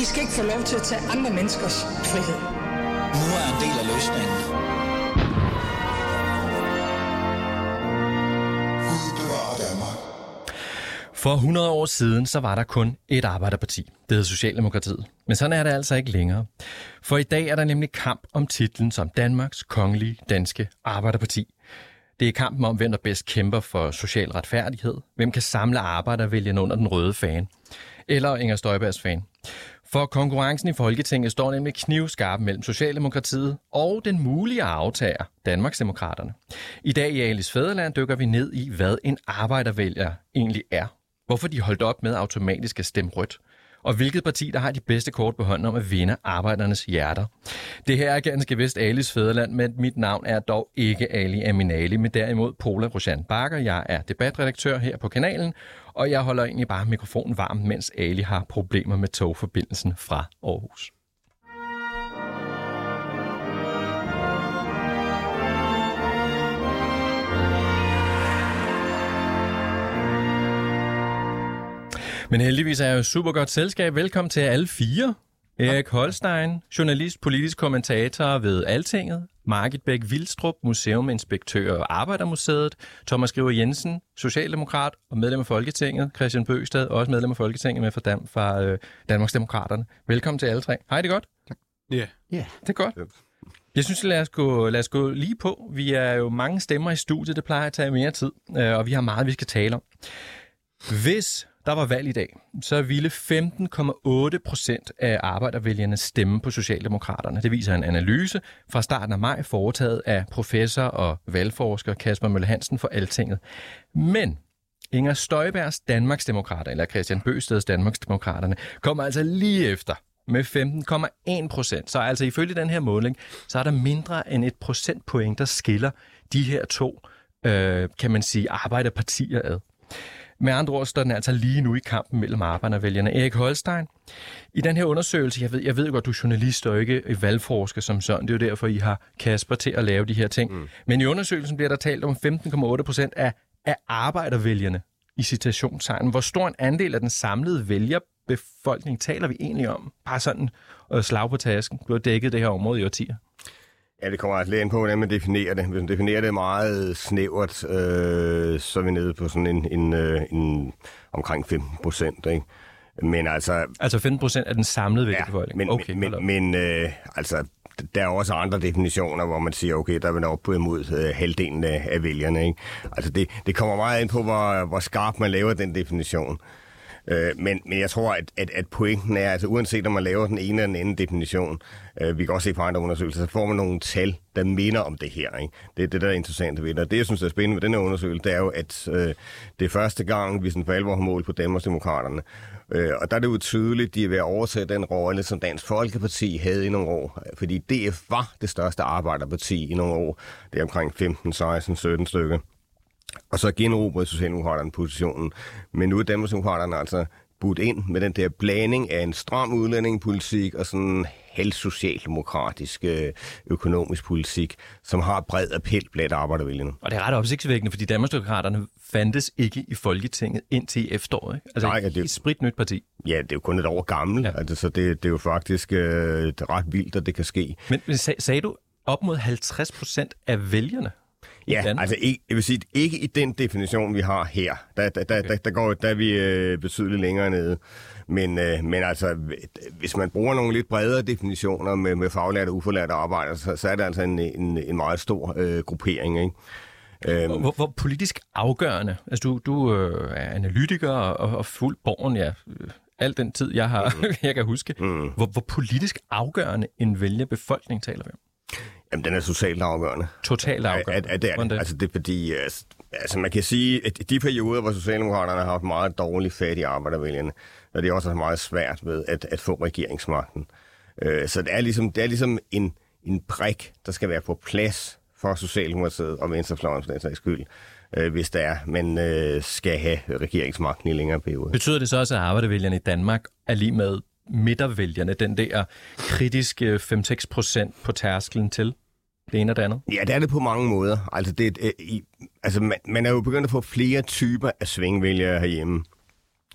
I skal ikke få lov til at tage andre menneskers frihed. Nu er en del af løsningen. For 100 år siden, så var der kun et arbejderparti. Det hed Socialdemokratiet. Men sådan er det altså ikke længere. For i dag er der nemlig kamp om titlen som Danmarks kongelige danske arbejderparti. Det er kampen om, hvem der bedst kæmper for social retfærdighed. Hvem kan samle arbejdervælgerne under den røde fan. Eller Inger Støjbergs fan. For konkurrencen i Folketinget står nemlig knivskarp mellem Socialdemokratiet og den mulige aftager, Danmarksdemokraterne. I dag i Alis Fæderland dykker vi ned i, hvad en arbejdervælger egentlig er. Hvorfor de holdt op med automatisk at stemme rødt. Og hvilket parti, der har de bedste kort på hånden om at vinde arbejdernes hjerter. Det her er ganske vist Alis Fæderland, men mit navn er dog ikke Ali Aminali, men derimod Pola Roshan Bakker. Jeg er debatredaktør her på kanalen, og jeg holder egentlig bare mikrofonen varm, mens Ali har problemer med togforbindelsen fra Aarhus. Men heldigvis er jeg jo super godt selskab. Velkommen til alle fire. Erik Holstein, journalist, politisk kommentator ved Altinget. Margit Bæk Vildstrup, museuminspektør og Arbejdermuseet. Thomas Skriver Jensen, socialdemokrat og medlem af Folketinget. Christian Bøgstad, også medlem af Folketinget med fra, Dan- fra øh, Danmarks Demokraterne. Velkommen til alle tre. Hej, det er godt? Ja. Ja, det er godt. Jeg synes, lad os, gå, lad os gå lige på. Vi er jo mange stemmer i studiet, det plejer at tage mere tid, øh, og vi har meget, vi skal tale om. Hvis der var valg i dag, så ville 15,8 procent af arbejdervælgerne stemme på Socialdemokraterne. Det viser en analyse fra starten af maj, foretaget af professor og valgforsker Kasper Mølle Hansen for Altinget. Men Inger Støjbergs Danmarksdemokrater, eller Christian Bøsteds Danmarksdemokraterne, kommer altså lige efter med 15,1 procent. Så altså ifølge den her måling, så er der mindre end et procentpoint, der skiller de her to, øh, kan man sige, arbejderpartier ad. Med andre ord står den altså lige nu i kampen mellem arbejdervælgerne. Erik Holstein, i den her undersøgelse, jeg ved, jeg ved godt, du er journalist og ikke valgforsker som sådan, det er jo derfor, I har Kasper til at lave de her ting. Mm. Men i undersøgelsen bliver der talt om 15,8 procent af, af arbejdervælgerne i citationstegn. Hvor stor en andel af den samlede vælgerbefolkning taler vi egentlig om? Bare sådan øh, slag på tasken. Du har dækket det her område i årtier. Ja, det kommer altså lidt ind på, hvordan man definerer det. Hvis man definerer det meget snævert, øh, så er vi nede på sådan en, en, øh, en omkring 15 procent, ikke? Men altså... Altså 15 procent af den samlede vælgerbefolkning? men, okay, men, men, øh, altså, der er også andre definitioner, hvor man siger, okay, der er vi nok på imod øh, halvdelen af, af vælgerne, ikke? Altså, det, det kommer meget ind på, hvor, hvor skarp man laver den definition. Øh, men, men jeg tror, at, at, at pointen er, altså uanset om man laver den ene eller den anden definition, øh, vi kan også se på andre undersøgelser, så får man nogle tal, der minder om det her. Ikke? Det er det, der er interessant ved det. Og det, jeg synes er spændende ved den her undersøgelse, det er jo, at øh, det er første gang, vi sådan for alvor har målt på Danmarksdemokraterne. Øh, og der er det jo tydeligt, at de er ved at overtage den rolle, som Dansk Folkeparti havde i nogle år. Fordi DF var det største arbejderparti i nogle år. Det er omkring 15, 16, 17 stykker. Og så generobrede Socialdemokraterne positionen. Men nu er Danmarksdemokraterne altså budt ind med den der blanding af en stram udlændingepolitik og sådan en helt socialdemokratisk øh, økonomisk politik, som har bred appel blandt arbejdervælgerne. Og det er ret opsigtsvækkende, fordi Danmarksdemokraterne fandtes ikke i Folketinget indtil efteråret. Ikke? Altså Nej, ja, det- et spritnyt parti. Ja, det er jo kun et år gammel, ja. Altså, så det, det er jo faktisk øh, det ret vildt, at det kan ske. Men, men sag, sagde du op mod 50 procent af vælgerne? I Ja, Danmark? altså ikke, jeg vil sige, ikke i den definition, vi har her. Der, der, der, der, der, går, der er vi øh, betydeligt længere nede. Men, øh, men altså, hvis man bruger nogle lidt bredere definitioner med, med faglærte og uforlærte arbejdere, så, så er det altså en, en, en meget stor øh, gruppering, ikke? Øhm, Hvor, hvor politisk afgørende? Altså, du, du øh, er analytiker og, og fuld borgen, ja. øh, Al den tid, jeg har, mm. jeg kan huske. Mm. Hvor, hvor politisk afgørende en vælgerbefolkning taler vi om? Jamen, den er totalt afgørende. Totalt afgørende. At det er det. Altså, det er fordi, altså, altså man kan sige, at de perioder, hvor Socialdemokraterne har haft meget dårlig fat i arbejdervælgerne, og det er også meget svært ved at, at få regeringsmagten. Øh, så det er ligesom, det er ligesom en, en prik, der skal være på plads for Socialdemokratiet og Venstrefløjen for den sags skyld, øh, hvis der er, man øh, skal have regeringsmagten i længere perioder. Betyder det så også, at arbejdervælgerne i Danmark er lige med midtervælgerne, den der kritiske 5-6 procent på tærskelen til det ene og det andet? Ja, det er det på mange måder. Altså, det, et, øh, i, altså man, man er jo begyndt at få flere typer af svingvælgere herhjemme.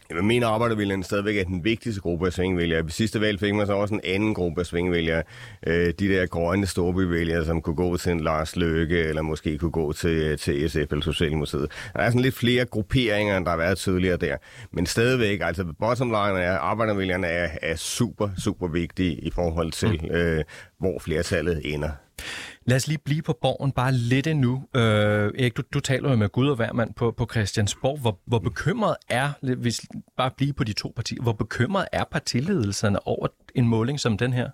Jeg mener, arbejdervælgerne stadigvæk er den vigtigste gruppe af svingvælgere. Ved sidste valg fik man så også en anden gruppe af svingvælgere. Øh, de der grønne storbyvælgere, som kunne gå til en Lars Løkke, eller måske kunne gå til, til SF eller Socialdemokratiet. Der er sådan lidt flere grupperinger, end der har været tidligere der. Men stadigvæk, altså bottom line er, arbejdervælgerne er, er super, super vigtige i forhold til, mm. øh, hvor flertallet ender. Lad os lige blive på borgen bare lidt endnu. Øh, Erik, du, du taler jo med Gud og hvermand på, på Christiansborg. Hvor, hvor bekymret er, hvis bare blive på de to partier, hvor bekymret er partiledelserne over en måling som den her?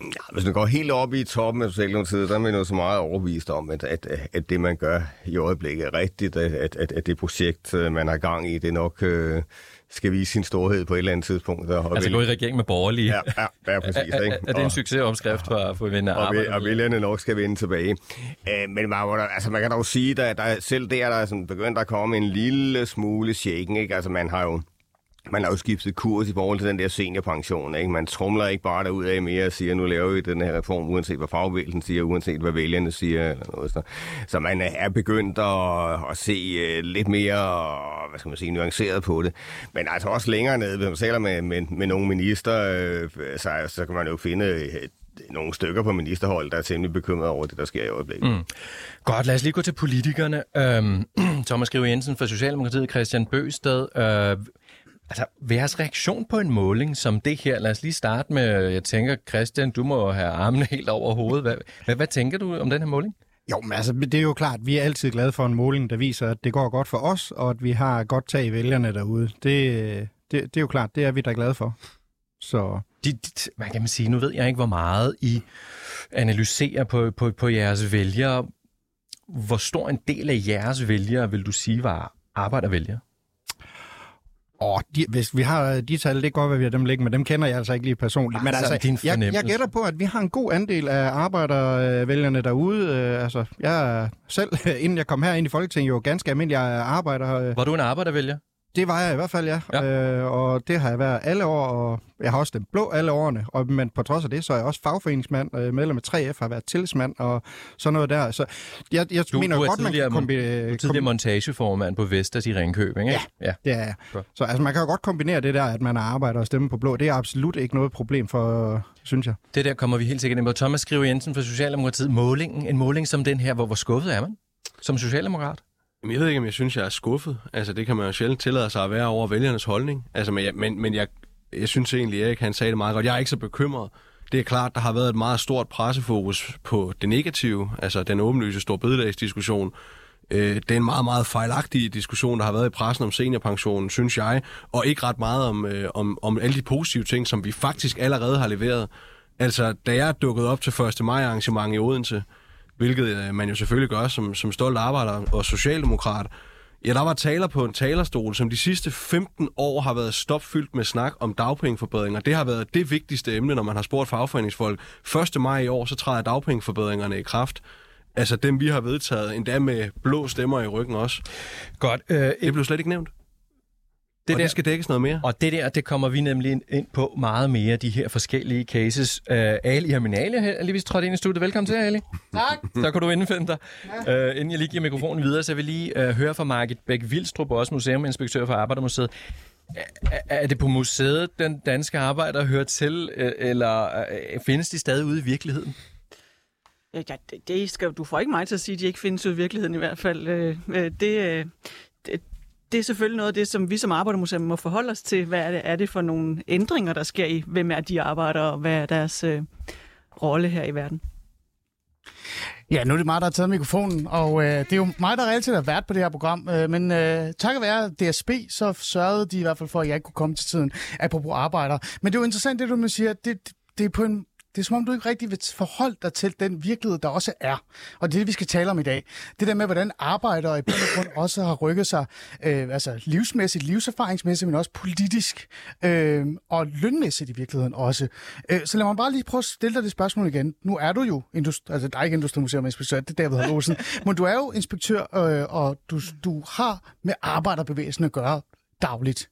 Ja, hvis man går helt op i toppen af Socialdemokratiet, så er man jo så meget overbevist om, at, at, at det, man gør i øjeblikket, er rigtigt, at, at, at det projekt, øh, man har gang i, det nok øh, skal vise sin storhed på et eller andet tidspunkt. Og altså gå i regering med borgerlige. Ja, ja, ja præcis. er, er, er det en succesopskrift for, for at vinde og, arbejde? Og vælgerne nok skal vinde tilbage. Æ, men man, altså, man kan dog sige, at der, selv der, der er sådan begyndt at komme en lille smule shaking. Ikke? Altså man har jo man har jo skiftet kurs i forhold til den der seniorpension. Ikke? Man trumler ikke bare derud af mere og siger, nu laver vi den her reform, uanset hvad fagbevægelsen siger, uanset hvad vælgerne siger. Eller noget. Så, så man er begyndt at, at se øh, lidt mere hvad skal man sige, nuanceret på det. Men altså også længere nede, hvis man taler med, med, med nogle minister, øh, så, så kan man jo finde øh, nogle stykker på ministerhold, der er temmelig bekymret over det, der sker i øjeblikket. Mm. Godt, lad os lige gå til politikerne. Øhm, Thomas Skrive Jensen fra Socialdemokratiet, Christian Bøsted. Øh, Altså, jeres reaktion på en måling som det her, lad os lige starte med, jeg tænker, Christian, du må have armene helt over hovedet. Hvad, hvad, hvad tænker du om den her måling? Jo, men altså, det er jo klart, vi er altid glade for en måling, der viser, at det går godt for os, og at vi har godt tag i vælgerne derude. Det, det, det er jo klart, det er vi da glade for. Så... De, de, hvad kan man sige? Nu ved jeg ikke, hvor meget I analyserer på, på, på jeres vælgere. Hvor stor en del af jeres vælgere, vil du sige, var arbejdervælgere? Åh, de, hvis vi har de tal, det går, hvad vi har dem ligge, men dem kender jeg altså ikke lige personligt. men altså, din jeg, jeg gætter på, at vi har en god andel af arbejdervælgerne derude. Øh, altså, jeg selv, inden jeg kom her ind i Folketinget, jo ganske almindelig arbejder. Øh. Var du en arbejdervælger? Det var jeg i hvert fald, ja. ja. Øh, og det har jeg været alle år, og jeg har også den blå alle årene. Og, men på trods af det, så er jeg også fagforeningsmand, øh, medlem af 3F, har været tillidsmand og sådan noget der. Så jeg, jeg du, mener du godt, man kan kombinere... Du er tidligere montageformand på Vestas i Ringkøbing, ikke? Ja, ja. det er jeg. Så altså, man kan jo godt kombinere det der, at man arbejder og stemmer på blå. Det er absolut ikke noget problem for, synes jeg. Det der kommer vi helt sikkert ind på. Thomas Skrive Jensen fra Socialdemokratiet. Målingen, en måling som den her, hvor, hvor skuffet er man som socialdemokrat? Jamen, jeg ved ikke, om jeg synes, jeg er skuffet. Altså, det kan man jo sjældent tillade sig at være over vælgernes holdning. Altså, men, jeg, men, men jeg, jeg synes egentlig, Erik han sagde det meget godt. Jeg er ikke så bekymret. Det er klart, der har været et meget stort pressefokus på det negative, altså den åbenlyse stor bededagsdiskussion. Øh, det er en meget, meget fejlagtig diskussion, der har været i pressen om seniorpensionen, synes jeg, og ikke ret meget om, øh, om, om alle de positive ting, som vi faktisk allerede har leveret. Altså, da jeg dukkede op til 1. maj arrangement i Odense, hvilket øh, man jo selvfølgelig gør som, som stolt arbejder og socialdemokrat, ja, der var taler på en talerstol, som de sidste 15 år har været stopfyldt med snak om dagpengeforbedringer. Det har været det vigtigste emne, når man har spurgt fagforeningsfolk. 1. maj i år, så træder dagpengeforbedringerne i kraft. Altså dem, vi har vedtaget, endda med blå stemmer i ryggen også. Godt. Øh, det blev slet ikke nævnt. Det og der, det skal dækkes noget mere. Og det der, det kommer vi nemlig ind på meget mere, de her forskellige cases. Uh, Ali Herminale er lige vist trådt ind i studiet. Velkommen til, Ali. Tak. Så kan du indfinde dig. Ja. Uh, inden jeg lige giver mikrofonen videre, så vil jeg lige uh, høre fra Margit Bæk-Vildstrup, også museuminspektør for Arbejdermuseet. Er, er det på museet, den danske arbejder hører til, eller uh, findes de stadig ude i virkeligheden? Ja, det skal, du får ikke mig til at sige, at de ikke findes ude i virkeligheden i hvert fald. Det, det, det er selvfølgelig noget af det, som vi som arbejdermuseum må forholde os til. Hvad er det, er det for nogle ændringer, der sker i, hvem er de arbejder, og hvad er deres øh, rolle her i verden? Ja, nu er det mig, der har taget mikrofonen, og øh, det er jo mig, der reelt set har været på det her program. Øh, men øh, takket være DSB, så sørgede de i hvert fald for, at jeg ikke kunne komme til tiden, apropos arbejder. Men det er jo interessant, det du man siger, det, det er på en det er som om, du ikke rigtig vil forholde dig til den virkelighed, der også er. Og det er det, vi skal tale om i dag. Det der med, hvordan arbejdere i bund og grund også har rykket sig øh, altså livsmæssigt, livserfaringsmæssigt, men også politisk øh, og lønmæssigt i virkeligheden også. Øh, så lad mig bare lige prøve at stille dig det spørgsmål igen. Nu er du jo, industri, altså der er ikke Industrimuseum inspektør, det er David Hallosen, men du er jo inspektør, øh, og du, du har med arbejderbevægelsen at gøre dagligt.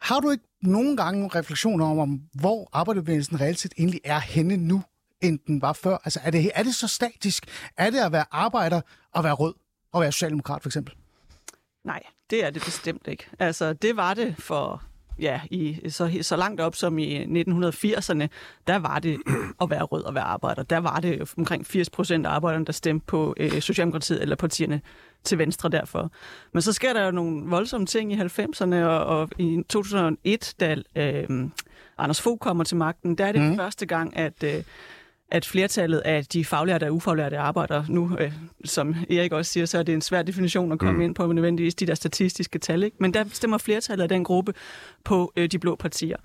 Har du ikke nogle gange refleksioner om, om hvor arbejderbevægelsen reelt set egentlig er henne nu, end den var før? Altså, er det, er det så statisk? Er det at være arbejder og være rød og være socialdemokrat, for eksempel? Nej, det er det bestemt ikke. Altså, det var det for ja, i, så, så langt op som i 1980'erne, der var det at være rød og være arbejder. Der var det omkring 80 procent af arbejderne, der stemte på øh, Socialdemokratiet eller partierne til venstre derfor. Men så sker der jo nogle voldsomme ting i 90'erne, og, og i 2001, da øh, Anders Fogh kommer til magten, der er det mm. første gang, at... Øh, at flertallet af de faglærte og ufaglærte arbejder nu, øh, som Erik også siger, så er det en svær definition at komme mm. ind på nødvendigvis de der statistiske tal. Ikke? Men der stemmer flertallet af den gruppe på øh, de blå partier.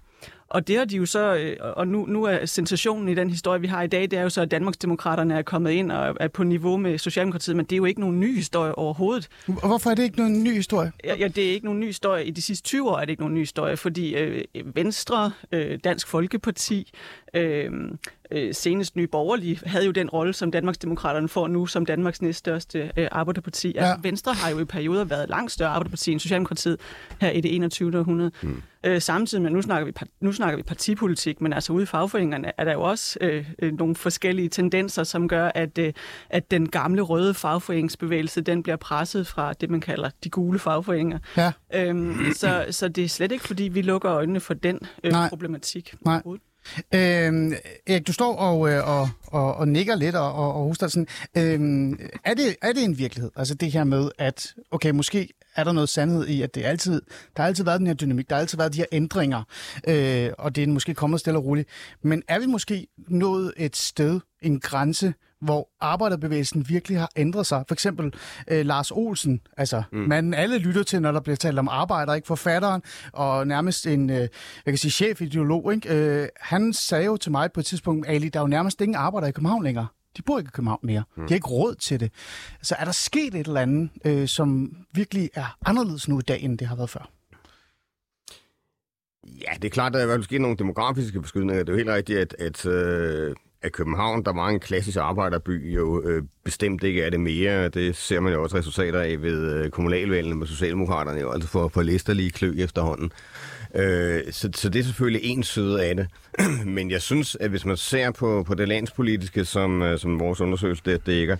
Og det har de jo så, øh, og nu, nu er sensationen i den historie, vi har i dag, det er jo så, at Danmarksdemokraterne er kommet ind og er på niveau med Socialdemokratiet, men det er jo ikke nogen ny historie overhovedet. Og hvorfor er det ikke nogen ny historie? Ja, ja det er ikke nogen ny historie. I de sidste 20 år er det ikke nogen ny historie, fordi øh, Venstre, øh, Dansk Folkeparti, øh, øh, senest Nye Borgerlige havde jo den rolle, som Danmarksdemokraterne får nu som Danmarks næststørste øh, arbejderparti. Altså, ja. Altså, Venstre har jo i perioder været langt større arbejderparti end Socialdemokratiet her i det 21. århundrede. Mm. Øh, samtidig med, nu snakker, vi, nu snakker vi partipolitik, men altså ude i fagforeningerne er der jo også øh, øh, nogle forskellige tendenser, som gør, at, øh, at den gamle røde fagforeningsbevægelse, den bliver presset fra det, man kalder de gule fagforeninger. Ja. Øhm, så, så det er slet ikke, fordi vi lukker øjnene for den øh, Nej. problematik. Nej. Øhm, Erik, du står og, øh, og, og, og nikker lidt og, og, og huster sådan. Øhm, er, det, er det en virkelighed? Altså det her med, at okay, måske er der noget sandhed i, at det altid, der har altid været den her dynamik, der har altid været de her ændringer, øh, og det er måske kommet stille og roligt. Men er vi måske nået et sted, en grænse, hvor arbejderbevægelsen virkelig har ændret sig. For eksempel øh, Lars Olsen, altså mm. manden alle lytter til, når der bliver talt om arbejder, ikke forfatteren, og nærmest en, øh, jeg kan sige, chefideolog, ikke? Øh, han sagde jo til mig på et tidspunkt, Ali, der er jo nærmest ingen arbejder i København længere. De bor ikke i København mere. Mm. De har ikke råd til det. Så er der sket et eller andet, øh, som virkelig er anderledes nu i dag, end det har været før? Ja, det er klart, at der er sket nogle demografiske beskydninger. Det er jo helt rigtigt, at, at øh, at København, der var en klassisk arbejderby, jo øh, bestemt ikke er det mere. Det ser man jo også resultater af ved øh, kommunalvalgene med Socialdemokraterne, jo altså for, for lige klø efterhånden. Øh, så, så det er selvfølgelig en side af det. Men jeg synes, at hvis man ser på, på det landspolitiske, som, øh, som vores undersøgelse der dækker,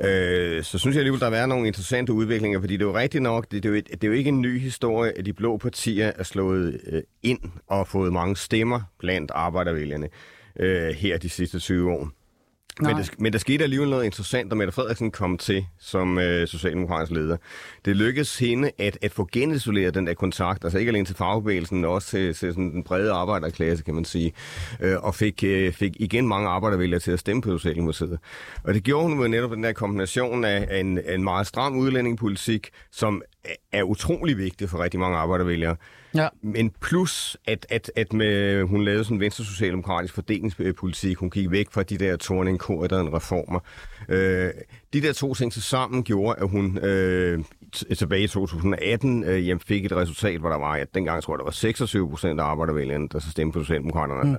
øh, så synes jeg alligevel, der er nogle interessante udviklinger, fordi det er jo rigtigt nok, det, det, er, jo, det er jo ikke en ny historie, at de blå partier er slået øh, ind og fået mange stemmer blandt arbejdervælgerne øh, her de sidste 20 år. Men der, men der skete alligevel noget interessant, da Mette Frederiksen kom til som øh, socialdemokratisk leder. Det lykkedes hende at, at få genisoleret den der kontakt, altså ikke alene til fagbevægelsen, men også til, til sådan den brede arbejderklasse, kan man sige, øh, og fik, øh, fik igen mange arbejdervælgere til at stemme på Socialdemokratiet. Og det gjorde hun med netop den der kombination af, en, en meget stram udlændingepolitik, som er utrolig vigtig for rigtig mange arbejdervælgere, Ja. Men plus, at, at, at med, hun lavede sådan en venstre-socialdemokratisk fordelingspolitik, hun gik væk fra de der torning korridoren reformer. Øh, de der to ting til sammen gjorde, at hun øh, tilbage i 2018 øh, hjem fik et resultat, hvor der var, at dengang tror jeg, der var 26 procent af arbejdervælgerne, der så stemte på Socialdemokraterne. Mm.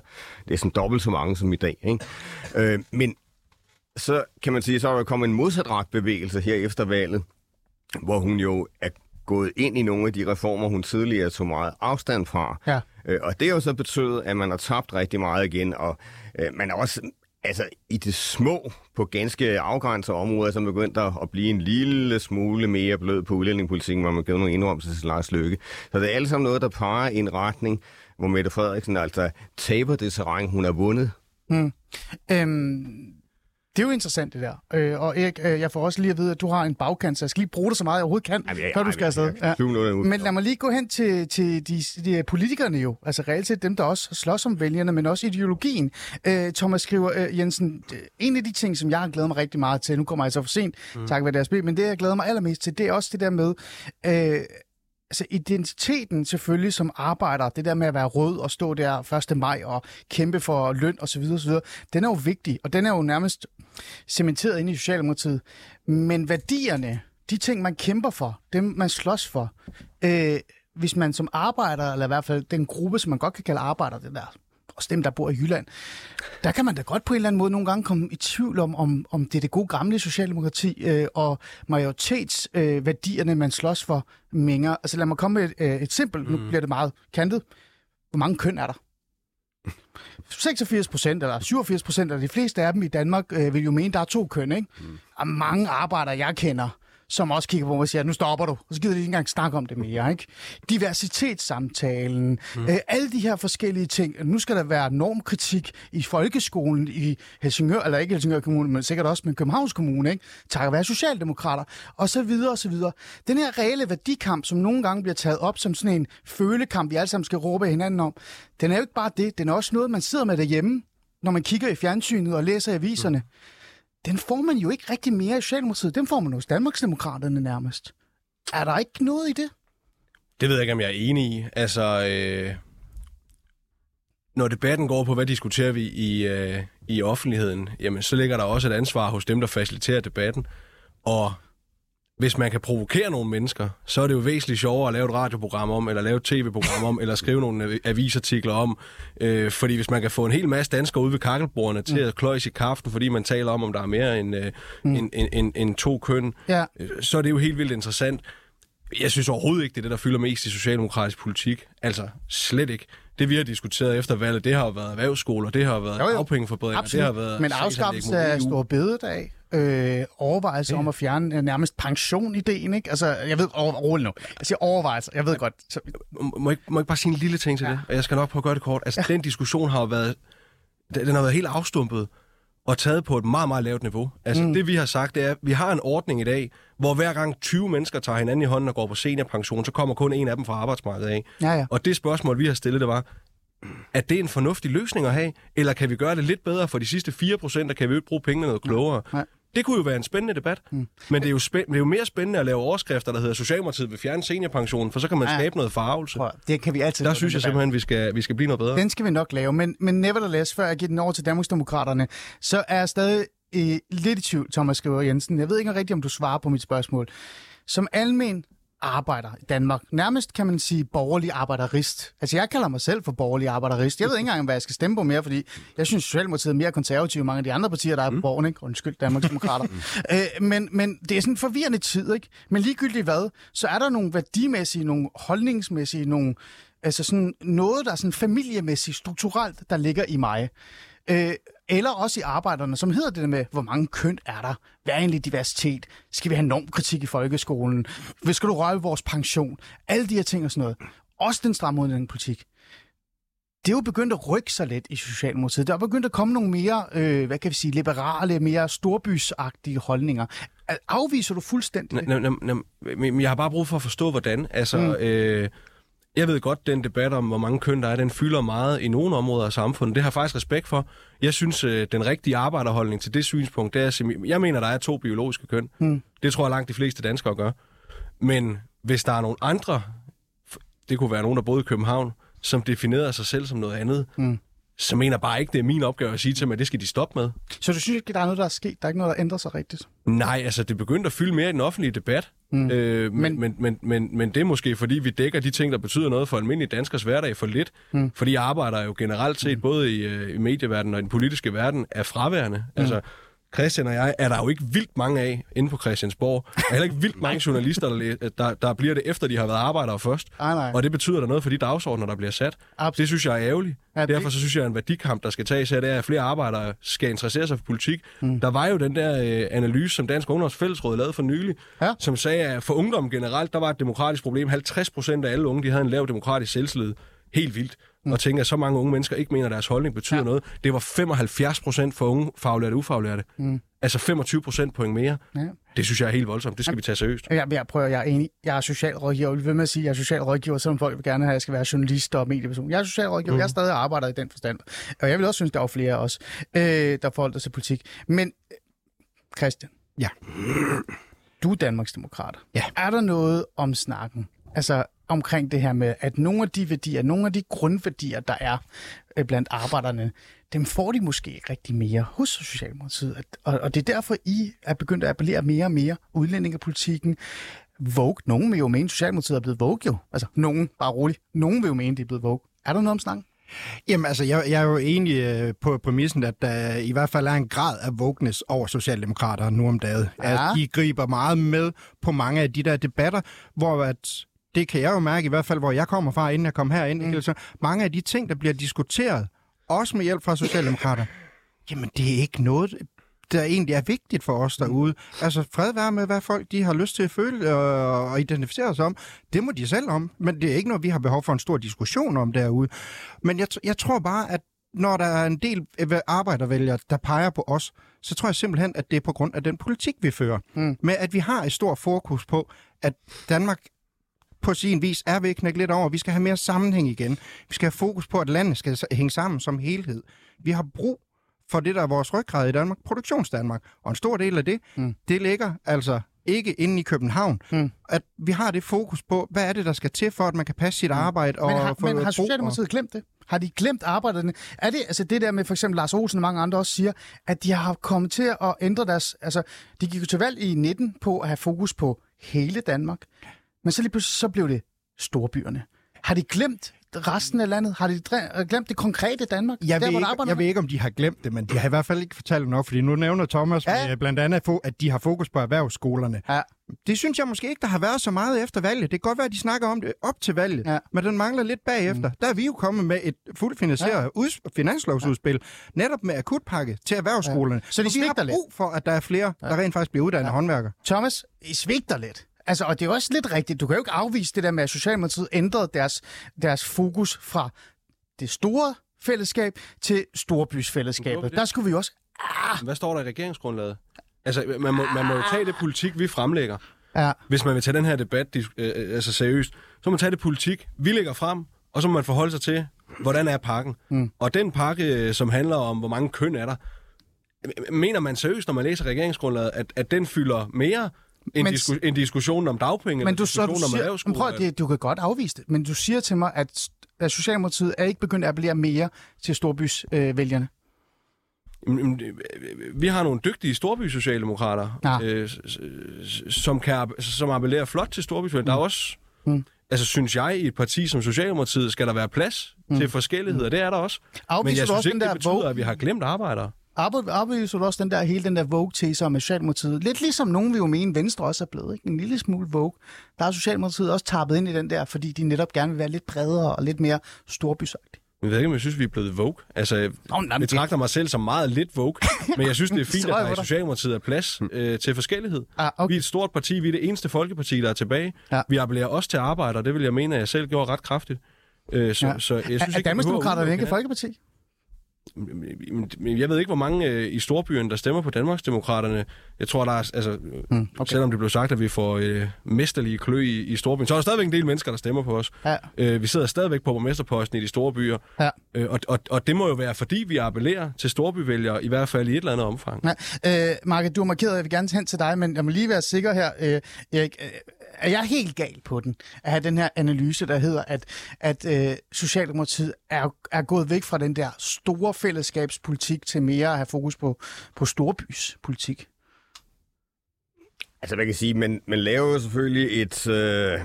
Det er sådan dobbelt så mange som i dag. Ikke? Øh, men så kan man sige, så er der kommet en modsat bevægelse her efter valget, hvor hun jo er gået ind i nogle af de reformer, hun tidligere tog meget afstand fra. Ja. Øh, og det har jo så betydet, at man har tabt rigtig meget igen, og øh, man er også altså, i det små på ganske afgrænsede områder, som begyndt at blive en lille smule mere blød på udlændingepolitikken, hvor man giver nogle indrømmelser til Lars Løkke. Så det er alle sammen noget, der peger i en retning, hvor Mette Frederiksen altså taber det terræn, hun har vundet. Hmm. Øhm, det er jo interessant, det der. Øh, og Erik, øh, jeg får også lige at vide, at du har en bagkant, så jeg skal lige bruge det så meget, jeg overhovedet kan, jamen, før du skal afsted. Ja. Men lad mig lige gå hen til, til de, de politikerne jo, altså reelt set dem, der også slås om vælgerne, men også ideologien. Øh, Thomas skriver, øh, Jensen, en af de ting, som jeg har glædet mig rigtig meget til, nu kommer jeg så for sent, mm. tak for deres spil, men det, jeg glæder mig allermest til, det er også det der med, øh, altså identiteten selvfølgelig som arbejder, det der med at være rød og stå der 1. maj og kæmpe for løn osv., osv., den er jo vigtig, og den er jo nærmest cementeret ind i Socialdemokratiet. Men værdierne, de ting, man kæmper for, dem man slås for, øh, hvis man som arbejder, eller i hvert fald den gruppe, som man godt kan kalde arbejder, det der også dem, der bor i Jylland, der kan man da godt på en eller anden måde nogle gange komme i tvivl om, om, om det er det gode gamle socialdemokrati øh, og majoritetsværdierne, øh, man slås for, mænger. Altså lad mig komme med et, øh, et simpelt, mm. nu bliver det meget kantet. Hvor mange køn er der? 86 procent eller 87 procent af de fleste af dem i Danmark øh, vil jo mene, der er to køn, ikke? Mm. Og mange arbejdere, jeg kender, som også kigger på mig og siger, nu stopper du, og så gider de ikke engang snakke om det mere. Ikke? Diversitetssamtalen, mm. øh, alle de her forskellige ting. Nu skal der være normkritik i folkeskolen i Helsingør, eller ikke Helsingør Kommune, men sikkert også med Københavns Kommune, ikke? Tak at være socialdemokrater, og så videre og så videre. Den her reelle værdikamp, som nogle gange bliver taget op som sådan en følekamp, vi alle sammen skal råbe hinanden om, den er jo ikke bare det, den er også noget, man sidder med derhjemme, når man kigger i fjernsynet og læser aviserne. Mm. Den får man jo ikke rigtig mere i Socialdemokratiet. Den får man hos Danmarksdemokraterne nærmest. Er der ikke noget i det? Det ved jeg ikke, om jeg er enig i. Altså, øh, når debatten går på, hvad diskuterer vi i, øh, i offentligheden, jamen så ligger der også et ansvar hos dem, der faciliterer debatten. Og hvis man kan provokere nogle mennesker, så er det jo væsentligt sjovere at lave et radioprogram om, eller lave et tv-program om, eller skrive nogle avisartikler om. Øh, fordi hvis man kan få en hel masse danskere ude ved kakkelbordene til at kløjse i kaften, fordi man taler om, om der er mere end, øh, mm. end, end, end, end to køn, Ja. øh, så er det jo helt vildt interessant. Jeg synes overhovedet ikke, det er det, der fylder mest i socialdemokratisk politik. Altså, slet ikke. Det, vi har diskuteret efter valget, det har jo været erhvervsskoler, det har været Jo, jo. afpengeforbedringer, det har været... Men afskaffelse af stor bededag, øh, overvejelser om at fjerne øh, nærmest pension-ideen, ikke? Altså, jeg ved, over, rolig nu. Jeg siger overvejelser, jeg ved godt. Så, Må jeg, ikke- må jeg ikke bare sige en lille ting til ja. det? Og jeg skal nok prøve at gøre det kort. Altså, ja. den diskussion har jo været... Den har været helt afstumpet og taget på et meget, meget lavt niveau. Altså, mm. det vi har sagt, det er, at vi har en ordning i dag, hvor hver gang 20 mennesker tager hinanden i hånden og går på seniorpension, så kommer kun en af dem fra arbejdsmarkedet af. ja, ja. Og det spørgsmål, vi har stillet, det var, er det en fornuftig løsning at have, eller kan vi gøre det lidt bedre for de sidste 4 procent, og kan vi ikke bruge pengene noget klogere? Nej. Det kunne jo være en spændende debat. Mm. Men det er, jo spæ- det er jo mere spændende at lave overskrifter, der hedder Socialdemokratiet vil fjerne seniorpensionen, for så kan man Ja. skabe noget farvelse. prøv, det kan vi altid Der synes jeg debat. simpelthen, vi skal, vi skal blive noget bedre. Den skal vi nok lave, men, men nevertheless, før jeg giver den over til Danmarksdemokraterne, så er jeg stadig øh, lidt i tvivl, Thomas Skriver Jensen. Jeg ved ikke rigtigt, om du svarer på mit spørgsmål. Som almen arbejder i Danmark, nærmest kan man sige borgerlig arbejderist. Altså jeg kalder mig selv for borgerlig arbejderist. Jeg ved ikke engang, hvad jeg skal stemme på mere, fordi jeg synes, Socialdemokratiet er mere konservativ end mange af de andre partier, der er på borgen, ikke? Undskyld, Danmarksdemokrater. øh, men, men det er sådan en forvirrende tid, ikke? Men ligegyldigt hvad, så er der nogle værdimæssige, nogle holdningsmæssige, nogle Altså sådan noget, der er sådan familiemæssigt, strukturelt, der ligger i mig. Øh, eller også i arbejderne, som hedder det der med, hvor mange køn er der? Hvad er egentlig diversitet? Skal vi have normkritik i folkeskolen? Hvad skal du røre ved vores pension? Alle de her ting og sådan noget. Også den stramme udlændingepolitik. Det er jo begyndt at rykke sig lidt i Socialdemokratiet. Der er begyndt at komme nogle mere, øh, hvad kan vi sige, liberale, mere storbysagtige holdninger. Afviser du fuldstændig det? Jeg har bare brug for at forstå, hvordan. Altså, mm. øh, jeg ved godt, den debat om, hvor mange køn der er, den fylder meget i nogle områder af samfundet. Det har jeg faktisk respekt for. Jeg synes, øh, den rigtige arbejderholdning til det synspunkt, det er, at jeg mener, der er to biologiske køn. Mm. Det tror jeg langt de fleste danskere gør. Men hvis der er nogle andre, det kunne være nogen, der boede i København, som definerede sig selv som noget andet, Mm. så mener bare ikke, det er min opgave at sige til dem, at det skal de stoppe med. Så du synes ikke, der er noget, der er sket? Der er ikke noget, der ændrer sig rigtigt? Nej, altså det begyndte at fylde mere i den offentlige debat. Mm. Øh, men, Men- men, men, men, det er måske, fordi vi dækker de ting, der betyder noget for almindelige danskers hverdag for lidt. Mm. Fordi jeg arbejder jo generelt set, både i, øh, i medieverdenen og i den politiske verden, er fraværende. Mm. Altså, Christian og jeg er der jo ikke vildt mange af inde på Christiansborg. Der er heller ikke vildt mange journalister, der, der, der bliver det, efter de har været arbejdere først. Nej, nej. Og det betyder der noget for de dagsordner, der bliver sat. Absolut. Det synes jeg er ærgerligt. Ja, Ja, det- Derfor så synes jeg, at en værdikamp, der skal tages her, det er, at flere arbejdere skal interessere sig for politik. Mm. Der var jo den der øh, analyse, som Dansk Ungdoms Fællesråd lavede for nylig, Ja. som sagde, at for ungdom generelt, der var et demokratisk problem. 50 procent af alle unge, de havde en lav demokratisk selvtillid. Helt vildt. Mm. Og tænker, at så mange unge mennesker ikke mener, at deres holdning betyder Ja. noget. Det var 75 procent for unge faglærte og ufaglærte. Mm. Altså 25 procent point mere. Ja. Det synes jeg er helt voldsomt. Det skal vi tage seriøst. Jeg, jeg prøver, jeg er enig. Jeg er socialrådgiver. Jeg vil ved med at sige, at jeg er socialrådgiver, selvom folk vil gerne have, at jeg skal være journalist og medieperson. Jeg er socialrådgiver. Mm. Jeg er stadig arbejder i den forstand. Og jeg vil også synes, der er flere også, øh, der forholder sig til politik. Men, øh, Christian. Ja. Du er Danmarksdemokrat. Ja. Er der noget om snakken? Altså omkring det her med, at nogle af de værdier, nogle af de grundværdier, der er øh, blandt arbejderne, dem får de måske ikke rigtig mere hos Socialdemokratiet. At- Og, og det er derfor, I er begyndt at appellere mere og mere udlændingepolitikken. Vogue. Nogen vil jo mene, at Socialdemokratiet er blevet Vogue jo. Altså, nogen, bare roligt. Nogen vil jo mene, det er blevet Vogue. Er der noget om snakken? Jamen altså, jeg, jeg er jo enig øh, på præmissen, at der i hvert fald er en grad af wokeness over Socialdemokrater nu om dagen. Ja. At de griber meget med på mange af de der debatter, hvor at, det kan jeg jo mærke i hvert fald, hvor jeg kommer fra, inden jeg kom herind. Mm. Så mange af de ting, der bliver diskuteret, også med hjælp fra Socialdemokrater, jamen det er ikke noget, der egentlig er vigtigt for os derude. Altså fred være med, hvad folk de har lyst til at føle og, og identificere sig om. Det må de selv om, men det er ikke noget, vi har behov for en stor diskussion om derude. Men jeg, jeg tror bare, at når der er en del arbejdervælgere, der peger på os, så tror jeg simpelthen, at det er på grund af den politik, vi fører. Mm. Med at vi har et stort fokus på, at Danmark på sin vis er ved at knække lidt over. Vi skal have mere sammenhæng igen. Vi skal have fokus på, at landet skal hænge sammen som helhed. Vi har brug for det, der er vores ryggrad i Danmark, produktionsdanmark. Og en stor del af det, mm. det ligger altså ikke inde i København. Mm. At vi har det fokus på, hvad er det, der skal til for, at man kan passe sit mm. arbejde og men har, få Men har Socialdemokratiet og... glemt det? Har de glemt arbejderne? Er det altså det der med for eksempel Lars Olsen og mange andre også siger, at de har kommet til at ændre deres... Altså, de gik jo til valg i 19 på at have fokus på hele Danmark. Men så lige pludselig så blev det storbyerne. Har de glemt resten af landet? Har de glemt det konkrete Danmark? Jeg, der, ved, ikke, jeg ved ikke, om de har glemt det, men de har i hvert fald ikke fortalt nok, fordi nu nævner Thomas ja. med, blandt andet, at de har fokus på erhvervsskolerne. Ja. Det synes jeg måske ikke, der har været så meget efter valget. Det kan godt være, at de snakker om det op til valget, ja. men den mangler lidt bagefter. Mm. Der er vi jo kommet med et fuldt finansieret ja. Ud, finanslovsudspil, ja. netop med akutpakke til erhvervsskolerne. Ja. Så de vi har brug for, at der er flere, der rent faktisk bliver uddannet ja. håndværker. Thomas, I svigter lidt. Altså, og det er også lidt rigtigt. Du kan jo ikke afvise det der med, at Socialdemokratiet ændrede deres, deres fokus fra det store fællesskab til storbysfællesskabet. Der skulle vi også... Ah. Hvad står der i regeringsgrundlaget? Altså, man må, man må jo tage det politik, vi fremlægger. Ja. Hvis man vil tage den her debat øh, øh, altså seriøst, så må man tage det politik, vi lægger frem, og så må man forholde sig til, hvordan er pakken. Mm. Og den pakke, øh, som handler om, hvor mange køn er der, mener man seriøst, når man læser regeringsgrundlaget, at, at den fylder mere en, men, disku, en diskussion om dagpenge, men du, så, du siger, om prøv, det, du kan godt afvise det, men du siger til mig, at, at Socialdemokratiet er ikke begyndt at appellere mere til storbysvælgerne. Øh, vi har nogle dygtige storbysocialdemokrater, ja. øh, som, kan, som appellerer flot til storbysvælgerne. Mm. Der er også, mm. altså synes jeg, i et parti som Socialdemokratiet skal der være plads mm. til forskelligheder. Mm. Det er der også. Afviser Men jeg synes ikke, det betyder, at vi har glemt arbejdere arbejder så også den der, hele den der Vogue-tese om Socialdemokratiet. Lidt ligesom nogen vil jo mene, Venstre også er blevet. Ikke? En lille smule Vogue. Der er Socialdemokratiet også tappet ind i den der, fordi de netop gerne vil være lidt bredere og lidt mere storbysagtige. Jeg ved ikke, om jeg synes, vi er blevet Vogue. Altså, jeg betragter mig selv som meget lidt Vogue, men jeg synes, det er fint, at der i Socialdemokratiet er plads øh, til forskellighed. Ah, okay. Vi er et stort parti, vi er det eneste folkeparti, der er tilbage. Ja. Vi appellerer også til arbejdere, det vil jeg mene, at jeg selv gjorde ret kraftigt. Øh, så, ja. så jeg synes er, er Danmarksdemokraterne ikke et folkeparti? Jeg ved ikke, hvor mange øh, i storbyerne, der stemmer på Danmarksdemokraterne. Jeg tror, der er, altså, mm, okay. selvom det blev sagt, at vi får øh, mesterlige klø i, i storbyen, så er der stadigvæk en del mennesker, der stemmer på os. Ja. Øh, vi sidder stadigvæk på borgmesterposten i de store byer. Ja. Øh, og, og, og det må jo være, fordi vi appellerer til storbyvælgere, i hvert fald i et eller andet omfang. Ja. Øh, Marke, du har markeret, jeg vil gerne hen til dig, men jeg må lige være sikker her, øh, Erik. Øh, er jeg helt gal på den, at have den her analyse, der hedder, at, at øh, Socialdemokratiet er, er gået væk fra den der store fællesskabspolitik til mere at have fokus på, på storbyspolitik? Altså, man kan sige, man, man laver jo selvfølgelig et øh,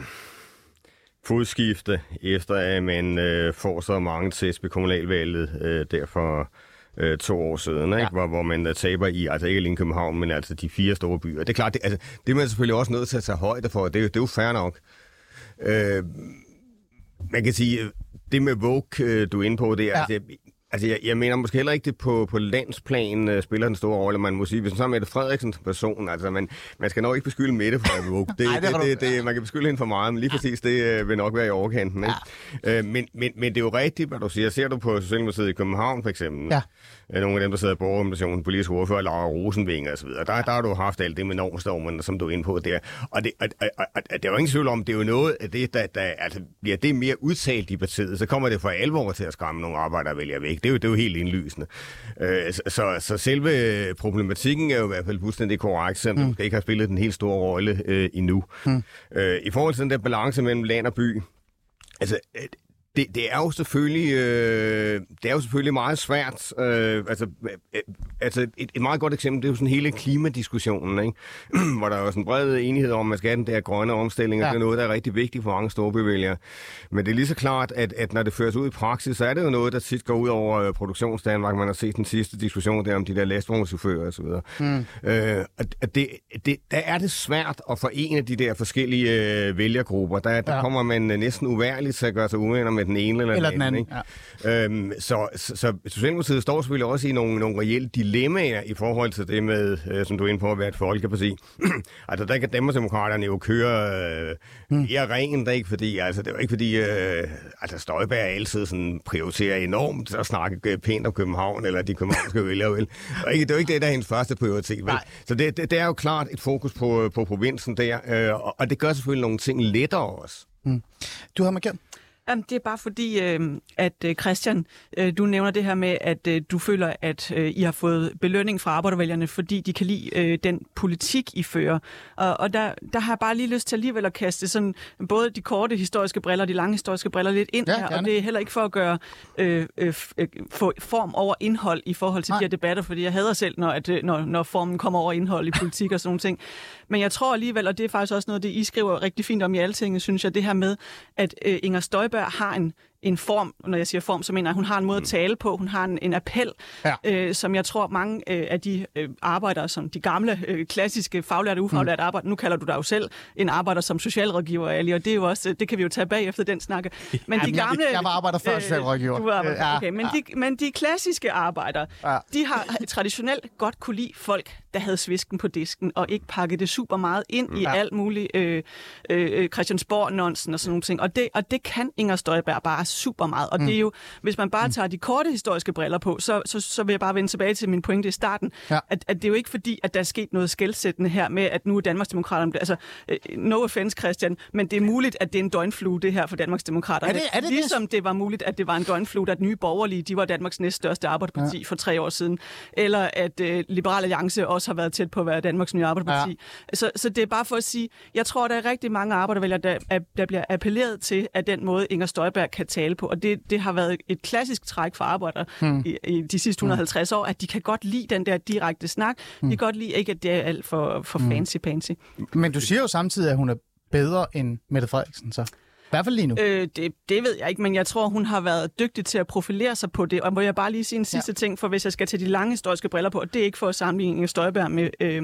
fodskifte, efter at man øh, får så mange test ved kommunalvalget, øh, derfor øh, to år siden, ikke? Ja. Hvor, hvor man taber i, altså ikke alene København, men altså de fire store byer. Det er klart, det, altså, det er man selvfølgelig også nødt til at tage højde for, det, det er jo fair nok. Øh, man kan sige, det med Vogue, øh, du er inde på, det er, ja. altså, Altså, jeg, jeg mener måske heller ikke, det på, på landsplan uh, spiller den store rolle. Man må sige, hvis man så Mette Frederiksen person, altså man, man skal nok ikke beskylde Mette for at Det, Ej, det, det, det, det, man kan beskylde hende for meget, men lige præcis det uh, vil nok være i overkanten. Ikke? Ja. Uh, men, men, men det er jo rigtigt, hvad du siger. Ser du på Socialdemokratiet i København for eksempel, ja. uh, nogle af dem, der sidder i borgerrepræsentationen, politisk ordfører, Laura Rosenvinger osv., der, der har du haft alt det med normstormen, som du er inde på der. Og det, og, og, og, og, det er jo ingen tvivl om, det er jo noget af det, der, der altså, bliver det mere udtalt i partiet, så kommer det for alvor til at skræmme nogle arbejdere vælger væk. Det er jo, det er jo helt indlysende. Øh, så, så selve problematikken er jo i hvert fald fuldstændig korrekt, selvom mm. det ikke har spillet den helt store rolle øh, endnu. Mm. Øh, I forhold til den der balance mellem land og by, altså det, det er jo selvfølgelig øh, det er jo selvfølgelig meget svært. Øh, altså, øh, altså et, et meget godt eksempel det er jo sådan hele klimadiskussionen, ikke? hvor der er jo sådan en bred enighed om, at man skal have den der grønne omstilling, og ja. det er noget, der er rigtig vigtigt for mange storbevælgere. Men det er lige så klart, at, at når det føres ud i praksis, så er det jo noget, der tit går ud over øh, produktionsdanmark. Man har set den sidste diskussion der om de der lastvognschauffører osv. Mm. Øh, det, det, der er det svært at forene de der forskellige øh, vælgergrupper. Der, der ja. kommer man næsten uværligt til at gøre sig uvenner med den ene eller, Eller den den anden. ikke? Øhm, så, så, så Socialdemokratiet står selvfølgelig også i nogle, nogle reelle dilemmaer i forhold til det med, øh, som du er inde på, at være et folkeparti. altså der kan Danmarksdemokraterne jo køre øh, mere rent, ikke? fordi altså, det er jo ikke fordi, øh, altså Støjberg altid sådan prioriterer enormt at snakke øh, pænt om København, eller de københavnske vælgere, vel? Det er jo ikke det, er jo ikke det, der er hendes første prioritet, vel? Nej. Så det, det, det er jo klart et fokus på, på provinsen der, øh, og, og det gør selvfølgelig nogle ting lettere også. Du har markeret. Jamen, det er bare fordi, øh, at øh, Christian, øh, du nævner det her med, at øh, du føler, at øh, I har fået belønning fra arbejdervælgerne, fordi de kan lide øh, den politik, I fører. Og, og der, der har jeg bare lige lyst til alligevel at kaste sådan, både de korte historiske briller og de lange historiske briller lidt ind Ja, her. Og gerne. det er heller ikke for at gøre øh, øh, form over indhold i forhold til Nej. de her debatter, fordi jeg hader selv, når, at, når, når formen kommer over indhold i politik og sådan nogle ting. Men jeg tror alligevel, og det er faktisk også noget, det I skriver rigtig fint om i Altinget, synes jeg, det her med, at øh, Inger Støjberg har en, en form, når jeg siger form, så mener jeg, at hun har en måde at tale på, hun har en, en appel, Ja. øh, som jeg tror mange øh, af de øh, arbejdere, som de gamle, øh, klassiske, faglærte og ufaglærte mm. arbejder, nu kalder du dig jo selv en arbejder som socialrådgiver, Ali, og det er jo også, det kan vi jo tage bag efter den snakke. Men Jamen, jeg- jeg var arbejder før socialrådgiver. Du arbejder, Ja, okay, men, ja. de, men de klassiske arbejdere, Ja. de har traditionelt godt kunne lide folk, der havde svisken på disken, og ikke pakket det super meget ind i Ja. alt muligt øh, øh, Christiansborg-nonsen og sådan nogle ting. Og det, og det kan Inger Støjberg bare super meget. Og mm. det er jo, hvis man bare tager de korte historiske briller på, så, så, så vil jeg bare vende tilbage til min pointe i starten, Ja. at, at det er jo ikke fordi, at der er sket noget skældsættende her med, at nu er Danmarksdemokraterne... Altså, øh, no offense, Christian, men det er muligt, at det er en døgnflue, det her for Danmarksdemokraterne. Er det- er det det? ligesom det var muligt, at det var en døgnflue, at nye borgerlige, de var Danmarks næststørste arbejderparti ja. for tre år siden. Eller at øh, Liberal Alliance også har været tæt på at være Danmarks nye arbejderparti. Ja. Så, så det er bare for at sige, jeg tror, der er rigtig mange arbejdervælgere, der, er- der bliver appelleret til, at den måde Inger Støjberg kan tale på. Og det, det har været et klassisk træk for arbejdere hmm. i, i de sidste 150 år, at de kan godt lide den der direkte snak. De kan godt lide ikke, at det er alt for, for fancy-pansy. Men du siger jo samtidig, at hun er bedre end Mette Frederiksen, så. I hvert fald lige nu. Øh, det, det ved jeg ikke, men jeg tror, hun har været dygtig til at profilere sig på det. Og må jeg bare lige sige en sidste ja. ting, for hvis jeg skal tage de lange historiske briller på, og det er ikke for at sammenligne Inger Støjberg med øh,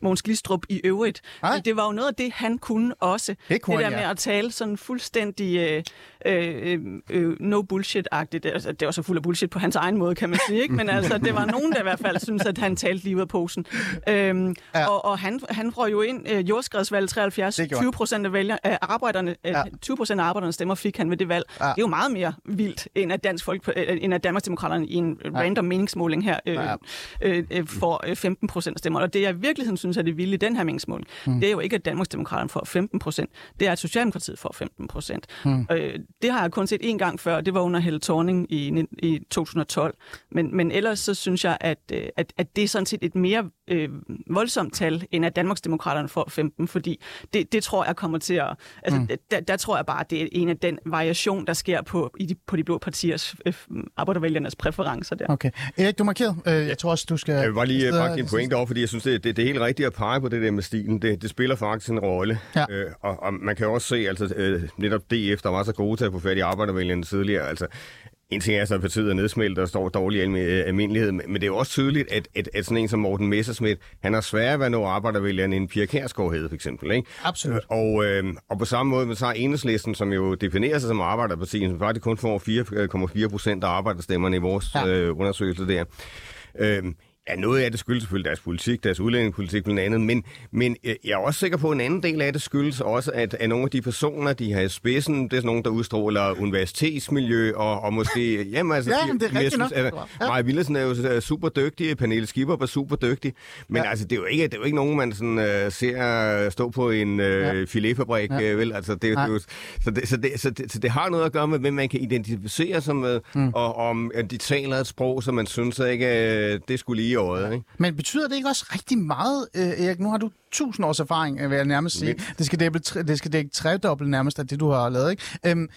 Mogens Glistrup i øvrigt. Men det var jo noget af det, han kunne også. Det kunne det der han, med ja. at tale sådan fuldstændig øh, øh, øh, no bullshit-agtigt. Altså, det var så fuld af bullshit på hans egen måde, kan man sige. Ikke? Men altså, det var nogen, der i hvert fald synes, at han talte lige ud af posen. Øhm, Ja. Og, og han, han får jo ind øh, jordskredsvalget 73. Det gjorde 20 procent af, vælger, af arbejderne, øh, Ja. 20 procent af arbejdernes stemmer fik han ved det valg. Ja. Det er jo meget mere vildt, end at, Dansk Folk, øh, end at Danmarksdemokraterne i en ja. random meningsmåling her øh, Ja. øh, øh, får øh, 15 procent af stemmer. Og det, jeg i virkeligheden synes er det vilde i den her meningsmåling, mm. det er jo ikke, at Danmarksdemokraterne får 15 procent. Det er, at Socialdemokratiet får 15 procent. Mm. Øh, det har jeg kun set en gang før, det var under Helle Thorning i, i 2012. Men, men ellers så synes jeg, at, øh, at, at det er sådan set et mere øh, voldsomt tal, end at Danmarksdemokraterne får 15, fordi det, det tror jeg kommer til at... Altså, mm. der, der tror jeg bare, at det er en af den variation, der sker på, i de, på de blå partiers øh, arbejdervælgernes præferencer der. Okay. Erik, du markerede. Øh, jeg tror også, du skal... Jeg vil bare lige afsted- bakke din pointe over, fordi jeg synes, det, det, det er helt rigtigt at pege på det der med stilen. Det, det spiller faktisk en rolle. Ja. Øh, og, og man kan jo også se, altså øh, netop DF, der var så gode til at få fat i arbejdervælgerne tidligere, altså en ting er så, at partiet er nedsmeltet og står dårlig øh, almindelighed, men det er jo også tydeligt, at, at, at sådan en som Morten Messerschmidt, han har sværere ved at nå arbejdervælgerne end Pia Kærsgaard hed, for eksempel. Ikke? Absolut. Og, øh, og på samme måde, man tager enhedslisten, som jo definerer sig som arbejderparti, som faktisk kun får 4,4 procent af arbejderstemmerne i vores ja. øh, undersøgelse der. Øh, Ja, noget af det skyldes selvfølgelig deres politik, deres udlændingepolitik blandt andet, men, men øh, jeg er også sikker på, at en anden del af det skyldes også, at, at nogle af de personer, de har i spidsen, det er sådan nogle, der udstråler universitetsmiljø, og, og måske... Jamen, altså, Ja, men det er rigtigt nok. at Ja. Maja Villadsen er jo øh, super dygtig, Pernille Skipper var super dygtig, men Ja. ja. altså, det er, jo ikke, det er jo ikke nogen, man sådan, øh, ser stå på en øh, Ja. filetfabrik, Ja. ja. øh, vel? Altså, det, det, er jo, så, det, så, det, så, det, så det har noget at gøre med, hvem man kan identificere sig med, mm. og om at de taler et sprog, som man synes ikke, øh, det skulle lige i øjet, ikke? Men betyder det ikke også rigtig meget, øh, Erik? Nu har du tusind års erfaring, øh, vil jeg nærmest sige. Det skal, dække, det skal dække tredobbelt nærmest af det, du har lavet. Ikke? Øhm, øh,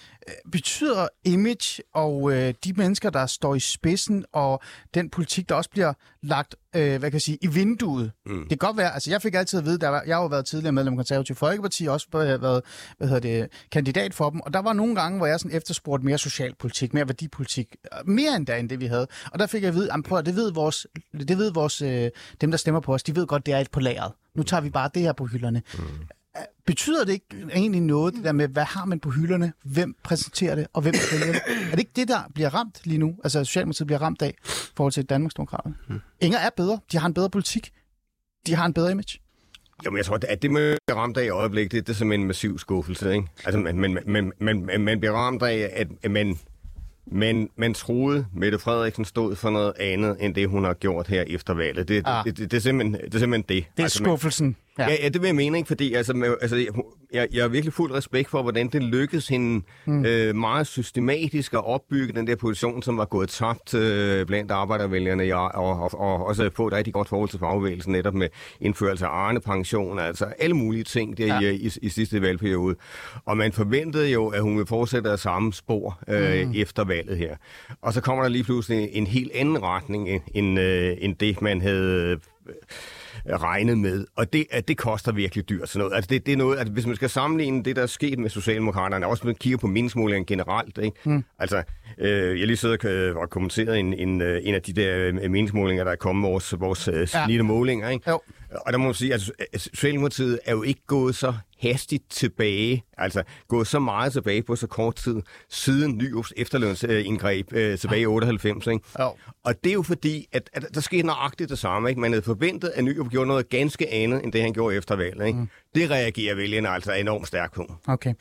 betyder image og øh, de mennesker, der står i spidsen, og den politik, der også bliver lagt øh, hvad kan jeg sige, i vinduet. Mm. Det kan godt være, altså jeg fik altid at vide, der var, jeg har jo været tidligere medlem af Konservativ Folkeparti, også øh, været hvad hedder det, kandidat for dem, og der var nogle gange, hvor jeg sådan efterspurgte mere socialpolitik, mere værdipolitik, øh, mere endda end det, vi havde. Og der fik jeg at vide, prøv at, det ved, vores, det ved vores, øh, dem, der stemmer på os, de ved godt, det er et på lageret. Nu tager vi bare det her på hylderne. Mm. Betyder det ikke egentlig noget, det der med, hvad har man på hylderne, hvem præsenterer det, og hvem vælger det? Er det ikke det, der bliver ramt lige nu? Altså, Socialdemokratiet bliver ramt af, i forhold til Danmarksdemokraterne. Hmm. Inger er bedre. De har en bedre politik. De har en bedre image. Jo, men jeg tror, at det med at ramt af i øjeblikket, det, det er simpelthen en massiv skuffelse, ikke? Altså, man, man, man, man, man, man bliver ramt af, at, at man, men man troede, Mette Frederiksen stod for noget andet, end det, hun har gjort her efter valget. Det, Ah. det, det, det, er, simpelthen, det er simpelthen det. Det er altså, man, skuffelsen. Ja. ja, ja, det vil jeg mene, ikke? Fordi altså, med, altså, jeg, jeg har virkelig fuld respekt for, hvordan det lykkedes hende mm. øh, meget systematisk at opbygge den der position, som var gået tabt øh, blandt arbejdervælgerne, ja, og, og, og også få et rigtig godt forhold til fagbevægelsen, netop med indførelse af Arne-pension, altså alle mulige ting der ja. i, i, i sidste valgperiode. Og man forventede jo, at hun ville fortsætte af samme spor øh, mm. efter valget her. Og så kommer der lige pludselig en helt anden retning, end, end, øh, end det, man havde... Øh, regnet med, og det, at det koster virkelig dyrt. Sådan noget. Altså det, det er noget, at hvis man skal sammenligne det, der er sket med Socialdemokraterne, også hvis man kigger på meningsmålingen generelt, ikke? Mm. altså, øh, jeg lige sidder og kommenteret en, en, øh, en af de der øh, meningsmålinger, der er kommet vores, vores øh, snitte målinger, ikke? Jo. Og der må man sige, at Socialdemokratiet er jo ikke gået så hastigt tilbage, altså gået så meget tilbage på så kort tid, siden Nyrups efterlønsindgreb øh, tilbage i 98. Ikke? Jo. Og det er jo fordi, at, at der skete nøjagtigt det samme. Ikke? Man havde forventet, at Nyrup gjorde noget ganske andet, end det han gjorde efter valget. Ikke? Mm. Det reagerer vælgerne altså enormt stærkt på. Okay.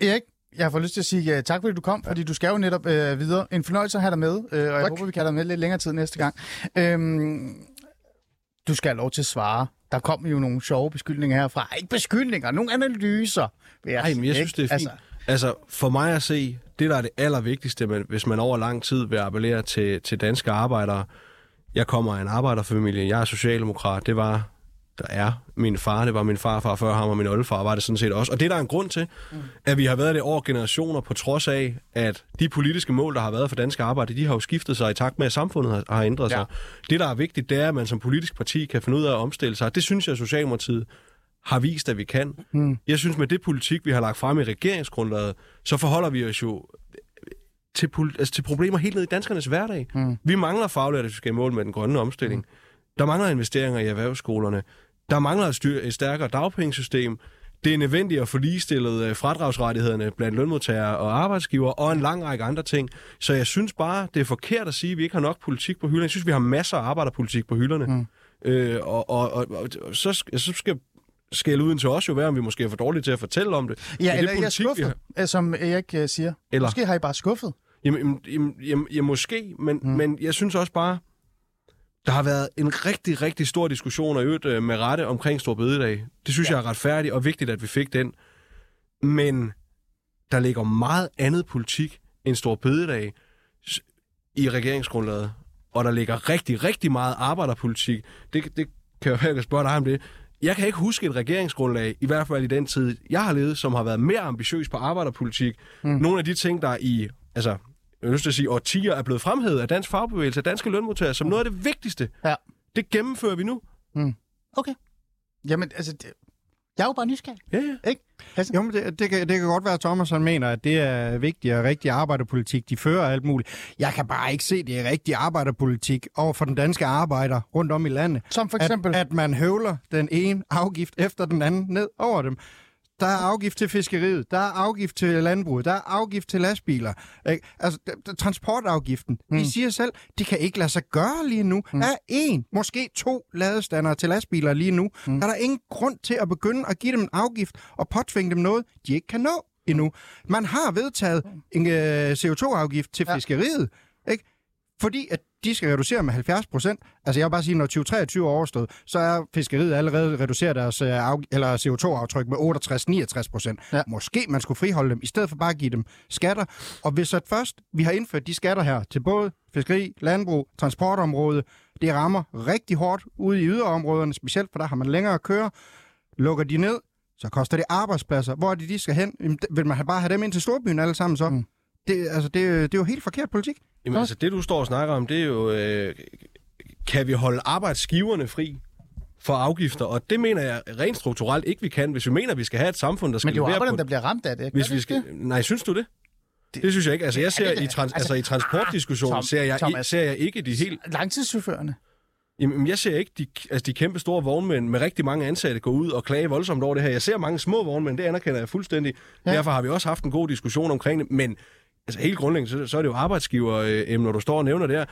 Erik, jeg får lyst til at sige uh, tak, fordi du kom, fordi du skal jo netop uh, videre. En fornøjelse at have dig med, uh, og jeg håber, vi kan have dig med lidt længere tid næste gang. Øhm, du skal have lov til at svare. Der kom jo nogle sjove beskyldninger herfra. Ikke beskyldninger, nogle analyser. Nej, men jeg sige, synes, det er ikke? fint. Altså, altså for mig at se, det der er det allervigtigste, hvis man over lang tid vil appellere til, til danske arbejdere. Jeg kommer af en arbejderfamilie, jeg er socialdemokrat, det var, der er min far, det var min farfar før ham, og min oldefar var det sådan set også. Og det er der er en grund til, mm. at vi har været det over generationer, på trods af, at de politiske mål, der har været for danske arbejdere, de har jo skiftet sig i takt med, at samfundet har, har ændret sig. Det, der er vigtigt, det er, at man som politisk parti kan finde ud af at omstille sig. Det synes jeg, Socialdemokratiet har vist, at vi kan. Mm. Jeg synes, med det politik, vi har lagt frem i regeringsgrundlaget, så forholder vi os jo til, altså til problemer helt ned i danskernes hverdag. Mm. Vi mangler faglærte, hvis vi skal i mål med den grønne omstilling. Mm. Der mangler investeringer i erhvervsskolerne. Der mangler et, styr- et stærkere dagpengesystem. Det er nødvendigt at få ligestillet øh, fradragsrettighederne blandt lønmodtagere og arbejdsgivere, og en lang række andre ting. Så jeg synes bare, det er forkert at sige, at vi ikke har nok politik på hylderne. Jeg synes, vi har masser af arbejderpolitik på hylderne. Mm. Øh, og, og, og, og, så, skal- så skal skælde uden til os jo være, om vi måske er for dårlige til at fortælle om det. Men Ja, det eller jeg er politik, vi skuffet, har- har... som Erik uh, siger. Eller- Måske har I bare skuffet. Jamen, jamen, jamen, jamen, jamen måske, men, mm. men jeg synes også bare, der har været en rigtig, rigtig stor diskussion, og øvrigt øh, med rette omkring Stor Bededag. Det synes ja. jeg er retfærdigt og vigtigt, at vi fik den. Men der ligger meget andet politik end Stor Bededag i regeringsgrundlaget. Og der ligger rigtig, rigtig meget arbejderpolitik. Det, det kan jeg, kan spørge dig om det. Jeg kan ikke huske et regeringsgrundlag, i hvert fald i den tid, jeg har levet, som har været mere ambitiøs på arbejderpolitik. Mm. Nogle af de ting, der i altså, jeg lyst til at sige, årtier er blevet fremhævet af dansk fagbevægelse, af danske lønmodtagere, som noget af det vigtigste. Ja. Det gennemfører vi nu. Okay. Jamen, altså, det... jeg er jo bare nysgerrig. Ja, ja. Ikke? Christian? Jo, men det, det, kan, det kan godt være, at Thomas han mener, at det er vigtig og rigtig arbejderpolitik. De fører alt muligt. Jeg kan bare ikke se, at det er rigtig arbejderpolitik over for den danske arbejder rundt om i landet. Som for eksempel... At, at man høvler den ene afgift efter den anden ned over dem. Der er afgift til fiskeriet, der er afgift til landbruget, der er afgift til lastbiler. Ikke? Altså, transportafgiften, mm. de siger selv, det kan ikke lade sig gøre lige nu. Mm. Der er en, måske to ladestandere til lastbiler lige nu. Mm. Der er der ingen grund til at begynde at give dem en afgift og påtvinge dem noget, de ikke kan nå endnu. Man har vedtaget en øh, CO2-afgift til Ja. fiskeriet, ikke? fordi at de skal reducere med 70 procent. Altså jeg vil bare sige, når 2023 er overstået, så er fiskeriet allerede reduceret deres øh, af, eller CO2-aftryk med 68-69 procent. Ja. Måske man skulle friholde dem, i stedet for bare at give dem skatter. Og hvis at først vi har indført de skatter her til både fiskeri, landbrug, transportområde, det rammer rigtig hårdt ude i yderområderne, specielt for der har man længere at køre. Lukker de ned, så koster det arbejdspladser. Hvor er det, de skal hen? Jamen, Vil man bare have dem ind til storbyen alle sammen så? Mm. Det, altså, det, det er jo helt forkert politik. Jamen, altså, det du står og snakker om, det er jo, øh, kan vi holde arbejdsgiverne fri for afgifter? Og det mener jeg rent strukturelt ikke, vi kan. Hvis vi mener, at vi skal have et samfund, der skal Men det er jo arbejderne, der bliver ramt af det. Hvis vi skal... det? Nej, synes du det? Det, det synes jeg ikke. Altså, jeg ser i, trans... altså- altså, i transportdiskussionen Tom- ser, jeg, Thomas. ser jeg ikke de helt... Langtidschaufførerne. Jamen, jeg ser ikke de, altså de kæmpe store vognmænd med rigtig mange ansatte gå ud og klage voldsomt over det her. Jeg ser mange små vognmænd, det anerkender jeg fuldstændig. Ja. Derfor har vi også haft en god diskussion omkring det, men altså helt grundlæggende, så, så er det jo arbejdsgiver, øh, når du står og nævner det her.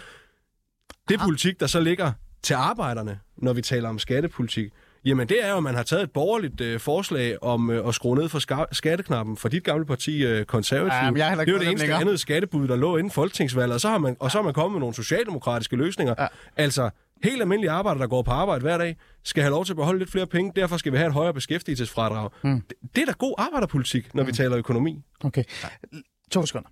Det politik, der så ligger til arbejderne, når vi taler om skattepolitik, Jamen det er jo, at man har taget et borgerligt øh, forslag om øh, at skrue ned for ska- skatteknappen for dit gamle parti, øh, Konservativ. Ja, jeg det var fået det eneste længere. andet skattebud, der lå inden folketingsvalget, og så har man, og så har man kommet med nogle socialdemokratiske løsninger. Ja. Altså, helt almindelige arbejdere, der går på arbejde hver dag, skal have lov til at beholde lidt flere penge, derfor skal vi have et højere beskæftigelsesfradrag. Mm. Det, det er da god arbejderpolitik, når mm. vi taler økonomi. Okay. To sekunder.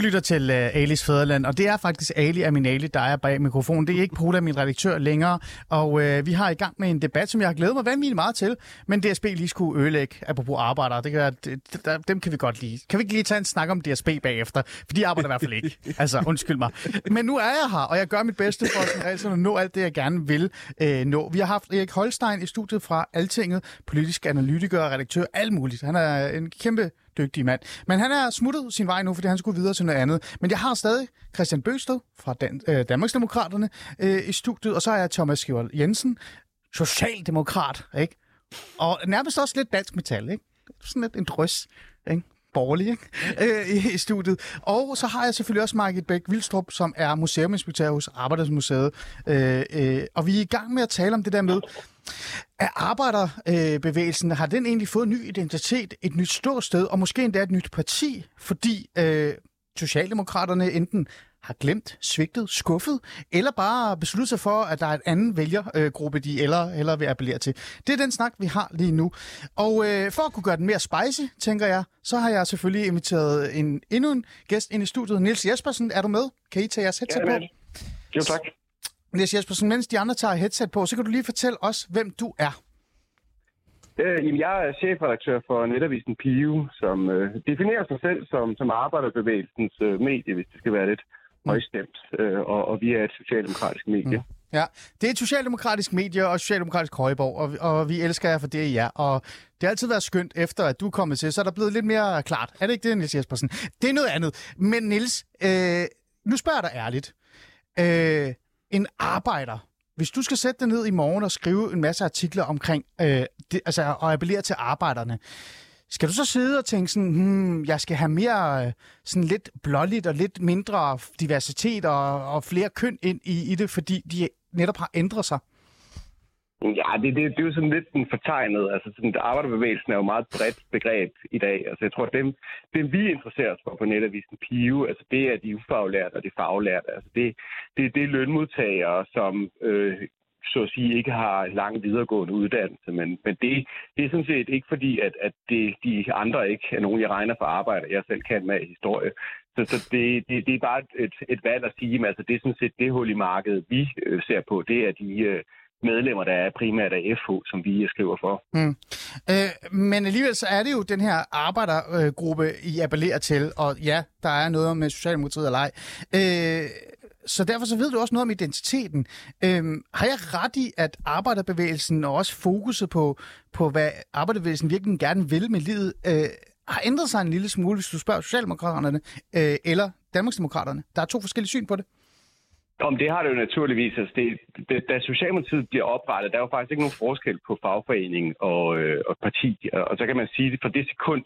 Lytter til uh, Alis Fæderland, og det er faktisk Ali Aminali, der er bag mikrofonen. Det er ikke Pola, min redaktør, længere. Og uh, vi har i gang med en debat, som jeg har glædet mig vanvittigt meget til. Men DSB lige skulle ødelægge, apropos arbejdere. Det kan, det, der, dem kan vi godt lide. Kan vi ikke lige tage en snak om DSB bagefter? For de arbejder i hvert fald ikke. Altså, undskyld mig. Men nu er jeg her, og jeg gør mit bedste for sådan, altså, at nå alt det, jeg gerne vil uh, nå. Vi har haft Erik Holstein i studiet fra Altinget, politisk analytiker og redaktør, alt muligt. Han er en kæmpe dygtig mand. Men han er smuttet sin vej nu, fordi han skulle videre til noget andet. Men jeg har stadig Christian Bøsted fra Dan- øh, Danmarksdemokraterne øh, i studiet, og så har jeg Thomas Skjold Jensen, socialdemokrat, ikke? Og nærmest også lidt dansk metal, ikke? Sådan lidt en drøs, ikke? borgerlig ikke? Øh, i, i studiet. Og så har jeg selvfølgelig også Margit Bæk Vildstrup, som er museuminspektør hos Arbejdersmuseet. Øh, øh, og vi er i gang med at tale om det der med, at arbejderbevægelsen, har den egentlig fået en ny identitet, et nyt ståsted, og måske endda et nyt parti, fordi øh, Socialdemokraterne enten har glemt, svigtet, skuffet, eller bare besluttet sig for, at der er et anden vælgergruppe, de eller, eller vil appellere til. Det er den snak, vi har lige nu. Og øh, for at kunne gøre den mere spicy, tænker jeg, så har jeg selvfølgelig inviteret en, endnu en gæst ind i studiet. Niels Jespersen, er du med? Kan I tage jeres headset på? Jo, tak. Niels Jespersen, mens de andre tager headset på, så kan du lige fortælle os, hvem du er. Øh, jeg er chefredaktør for netavisen Pio, som øh, definerer sig selv som, som arbejderbevægelsens øh, medie, hvis det skal være lidt højstemt. Øh, og, og vi er et socialdemokratisk medie. Mm. Ja, det er et socialdemokratisk medie og socialdemokratisk højborg, og, og vi elsker jer for det, I er. Og det har altid været skønt, efter at du er kommet til, så er der blevet lidt mere klart. Er det ikke det, Niels Jespersen? Det er noget andet. Men Niels, øh, nu spørger jeg dig ærligt. Øh, en arbejder, hvis du skal sætte dig ned i morgen og skrive en masse artikler omkring, øh, det, altså og appellere til arbejderne, skal du så sidde og tænke sådan, hmm, jeg skal have mere øh, sådan lidt blåligt og lidt mindre diversitet og, og flere køn ind i, i det, fordi de netop har ændret sig? Ja, det, det, det er jo sådan lidt den fortegnet. Altså, sådan, arbejderbevægelsen er jo et meget bredt begreb i dag. Altså, jeg tror, at dem, dem vi interesserer os for på netavisen PIO, altså, det er de ufaglærte og de faglærte. Altså, det, det, det er lønmodtagere, som øh, så at sige ikke har lang videregående uddannelse. Men, men det, det er sådan set ikke fordi, at, at det, de andre ikke er nogen, jeg regner for arbejde. Jeg selv kan med historie. Så, så det, det, det er bare et, et valg at sige, men altså, det er sådan set det hul i markedet, vi øh, ser på. Det er de øh, medlemmer, der er primært af FH, som vi skriver for. Mm. Øh, men alligevel så er det jo den her arbejdergruppe, I appellerer til, og ja, der er noget med Socialdemokratiet og leg. Øh, så derfor så ved du også noget om identiteten. Øhm, har jeg ret i, at arbejderbevægelsen og også fokuset på, på hvad arbejderbevægelsen virkelig gerne vil med livet, øh, har ændret sig en lille smule, hvis du spørger Socialdemokraterne øh, eller Danmarksdemokraterne? Der er to forskellige syn på det. Om det har det jo naturligvis. Altså det, det, da Socialdemokratiet bliver oprettet, der er jo faktisk ikke nogen forskel på fagforening og, øh, og parti. Og så kan man sige, at for det sekund,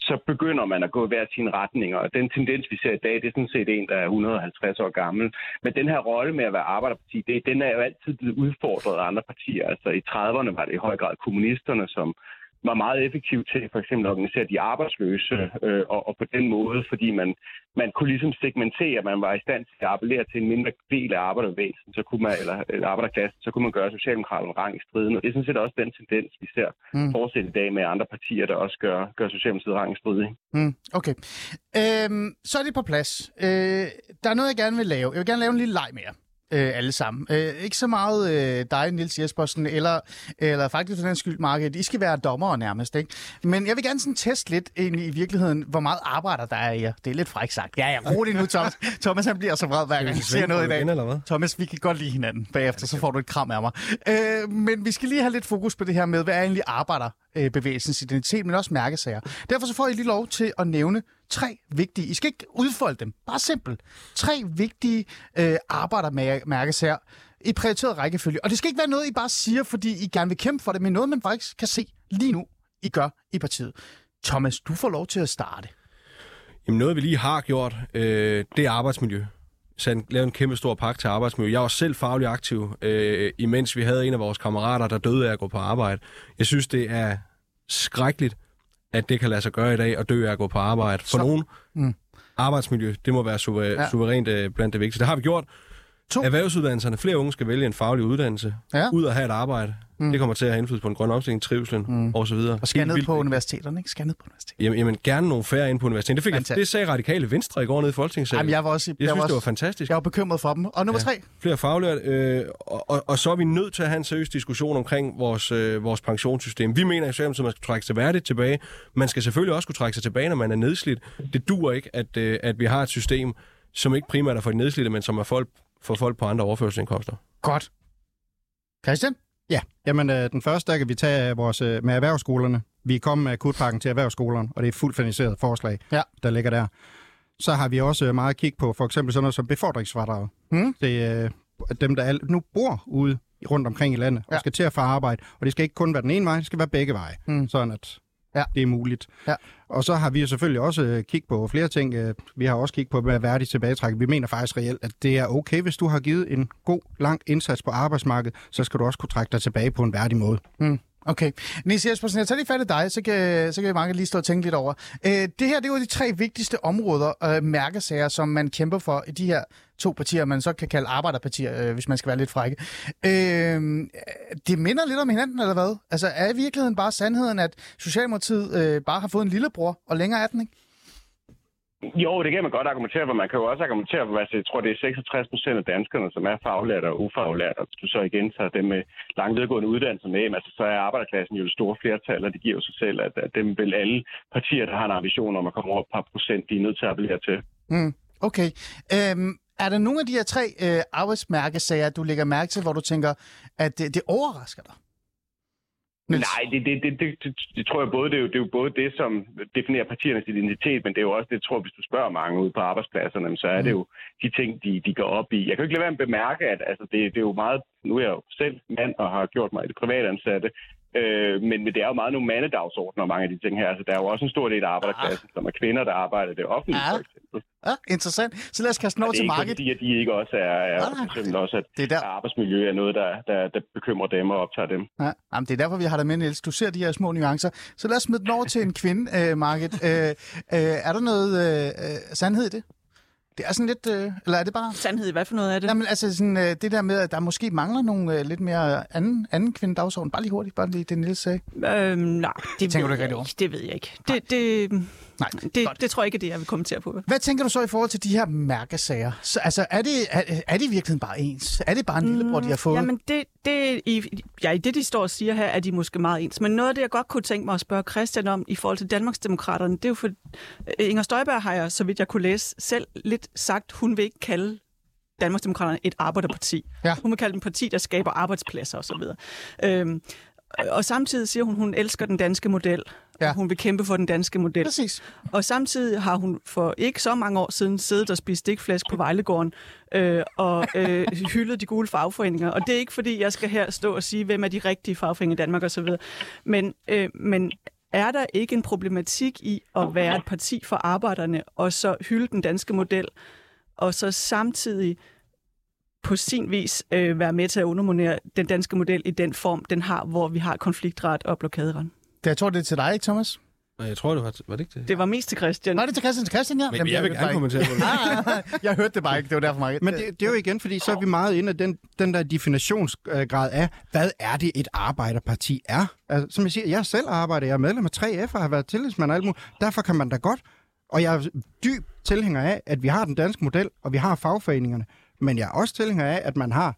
så begynder man at gå i hver sin retning. Og den tendens, vi ser i dag, det er sådan set en, der er 150 år gammel. Men den her rolle med at være arbejderparti, det, den er jo altid blevet udfordret af andre partier. Altså i 30'erne var det i høj grad kommunisterne, som var meget effektiv til for eksempel at organisere de arbejdsløse, øh, og, og på den måde, fordi man, man kunne ligesom segmentere, man var i stand til at appellere til en mindre del af arbejderbevægelsen, så kunne man, eller, eller arbejderklassen, så kunne man gøre Socialdemokraterne rang i striden. Og det er sådan set også den tendens, vi ser mm. fortsætte i dag med andre partier, der også gør, gør Socialdemokratiet rang i stridig. Mm, okay. Øhm, så er det på plads. Øh, der er noget, jeg gerne vil lave. Jeg vil gerne lave en lille leg mere øh, alle sammen. Øh, ikke så meget øh, dig, Nils Jespersen, eller, eller faktisk for den skyld, Market. I skal være dommere nærmest, ikke? Men jeg vil gerne sådan teste lidt egentlig i virkeligheden, hvor meget arbejder der er i jer. Det er lidt frækt sagt. Ja, ja, rolig nu, Thomas. Thomas, han bliver så vred, hver gang han ser noget i dag. Eller hvad? Thomas, vi kan godt lide hinanden bagefter, så får du et kram af mig. Øh, men vi skal lige have lidt fokus på det her med, hvad er egentlig arbejder Øh, fagbevægelsens identitet, men også mærkesager. Derfor så får I lige lov til at nævne tre vigtige, I skal ikke udfolde dem, bare simpelt, tre vigtige øh, arbejdermærkesager i prioriteret rækkefølge. Og det skal ikke være noget, I bare siger, fordi I gerne vil kæmpe for det, men noget, man faktisk kan se lige nu, I gør i partiet. Thomas, du får lov til at starte. Jamen noget, vi lige har gjort, øh, det er arbejdsmiljø. Så lavet en kæmpe stor pakke til arbejdsmiljø. Jeg var selv faglig aktiv, øh, imens vi havde en af vores kammerater, der døde af at gå på arbejde. Jeg synes, det er skrækkeligt, at det kan lade sig gøre i dag, at dø af at gå på arbejde. For Så- nogen, Mm. arbejdsmiljø, det må være suver- Ja. ja. suverænt øh, blandt det vigtigste. Det har vi gjort. To. Erhvervsuddannelserne. Flere unge skal vælge en faglig uddannelse. Ja. Ud og have et arbejde. Mm. Det kommer til at have indflydelse på den grønne omstilling, trivselen Mm. og så videre. Og skal ned på universiteterne, ikke? Skal ned på universiteterne. Jamen, jamen gerne nogle færre ind på universitetet. Det, fik jeg, det sagde radikale Venstre i går nede i Folketingssalen. Jamen, jeg var også... jeg synes, var det også, var fantastisk. Jeg var bekymret for dem. Og nummer Ja. tre. Flere faglærte, øh, og, og, og så er vi nødt til at have en seriøs diskussion omkring vores, øh, vores pensionssystem. Vi mener i Socialdemokratiet, at man skal trække sig værdigt tilbage. Man skal selvfølgelig også kunne trække sig tilbage, når man er nedslidt. Det duer ikke, at, øh, at vi har et system, som ikke primært er for de nedslidte, men som er folk, for folk på andre overførselsindkomster. Godt. Christian? Ja, jamen øh, den første, der kan vi tage vores, øh, med erhvervsskolerne. Vi er kommet med akutpakken til erhvervsskolerne, og det er et fuldt finansieret forslag, Ja. der ligger der. Så har vi også øh, meget kig på for eksempel sådan noget som befordringsfradrag. Mm. Det er øh, dem, der al- nu bor ude rundt omkring i landet Ja. og skal til at få arbejde. Og det skal ikke kun være den ene vej, det skal være begge veje, Mm. sådan at Ja. det er muligt. Ja. Og så har vi jo selvfølgelig også øh, kig på flere ting. Øh, Vi har også kig på værdig tilbagetrækning. Vi mener faktisk reelt, at det er okay, hvis du har givet en god, lang indsats på arbejdsmarkedet, så skal du også kunne trække dig tilbage på en værdig måde. Okay. Nils Jespersen, jeg tager lige fat i dig, så kan, så kan mange lige stå og tænke lidt over. Øh, det her, det er jo de tre vigtigste områder, øh, mærkesager, som man kæmper for i de her to partier, man så kan kalde arbejderpartier, øh, hvis man skal være lidt frække. Øh, det minder lidt om hinanden, eller hvad? Altså, er i virkeligheden bare sandheden, at Socialdemokratiet øh, bare har fået en lillebror, og længere er den ikke? Jo, det kan man godt argumentere for. Man kan jo også argumentere for, altså, jeg tror, det er 66 procent af danskerne, som er faglærte og ufaglærte. Og hvis du så igen tager dem med lang videregående uddannelse med, altså, så er arbejderklassen jo det store flertal, og det giver jo sig selv, at, at dem vil alle partier, der har en ambition om at komme over et par procent, de er nødt til at appellere til. Mm, okay. Øhm, er der nogle af de her tre øh, arbejdsmærkesager, du lægger mærke til, hvor du tænker, at det, det overrasker dig? Niels? Nej, det, det, det, det, det, det tror jeg både, det er, jo, det er jo både det, som definerer partiernes identitet, men det er jo også det, jeg tror, hvis du spørger mange ude på arbejdspladserne, så er det jo de ting, de, de går op i. Jeg kan jo ikke lade være med at bemærke, at altså, det, det er jo meget, nu er jeg jo selv mand og har gjort mig i det privatansatte, øh, men, men det er jo meget nogle mandedagsordner, mange af de ting her. Altså, der er jo også en stor del af arbejderklassen, som er kvinder, der arbejder det offentlige, Ja. for eksempel. Ja, interessant. Så lad os kaste den over Og det er til ikke markedet. fordi, at de ikke også er, er eksempel også, at Det er der. arbejdsmiljø er noget, der, der, der bekymrer dem og optager dem. Ja, jamen, det er derfor, vi har dig med, Niels. Du ser de her små nuancer. Så lad os smide den over til en kvinde, øh, Market. Øh, øh, er der noget øh, øh, sandhed i det? Det er sådan lidt... Øh, eller er det bare... Sandhed, hvad for noget er det? Jamen, altså sådan, øh, det der med, at der måske mangler nogle øh, lidt mere anden, anden kvindedagsorden. Bare lige hurtigt, bare lige det, Niels sagde. Øhm, nej, det tænker ved du ikke jeg rigtig over? Det ved jeg ikke. Det, det, Nej, det, godt. det tror jeg ikke er det, jeg vil kommentere på. Hvad tænker du så i forhold til de her mærkesager? Så, altså, er det, er, er det i virkeligheden bare ens? Er det bare en lillebror, de har fået? Jamen, det, det, i, ja, i det, de står og siger her, er de måske meget ens. Men noget af det, jeg godt kunne tænke mig at spørge Christian om i forhold til Danmarksdemokraterne, det er jo for... Inger Støjberg har jeg, så vidt jeg kunne læse, selv lidt sagt, hun vil ikke kalde Danmarksdemokraterne et arbejderparti. Ja. Hun vil kalde dem parti, der skaber arbejdspladser osv. Øhm, og samtidig siger hun, hun elsker den danske model. Ja. Hun vil kæmpe for den danske model. Præcis. Og samtidig har hun for ikke så mange år siden siddet og spist stikflæsk på Vejlegården øh, og øh, hyldet de gule fagforeninger. Og det er ikke fordi, jeg skal her stå og sige, hvem er de rigtige fagforeninger i Danmark osv. Men, øh, men er der ikke en problematik i at være et parti for arbejderne og så hylde den danske model, og så samtidig på sin vis øh, være med til at underminere den danske model i den form, den har, hvor vi har konfliktret og blokaderet. Det, jeg tror, det er til dig, ikke, Thomas? Nej, Jeg tror, det var, var det ikke det? Det var mest til Christian. Nej, det er til Christian. Til Christian, ja. Men Jamen, jeg vil hørte gerne kommentere på det. Nej. Jeg hørte det bare ikke. Det var derfor, Market. Men det, det er jo igen, fordi så er vi meget inde af den, den der definitionsgrad af, hvad er det et arbejderparti er? Altså, som jeg siger, jeg selv arbejder, jeg er medlem af 3F og har været tillidsmand og alt muligt. Derfor kan man da godt. Og jeg er dyb tilhænger af, at vi har den danske model, og vi har fagforeningerne. Men jeg er også tilhænger af, at man har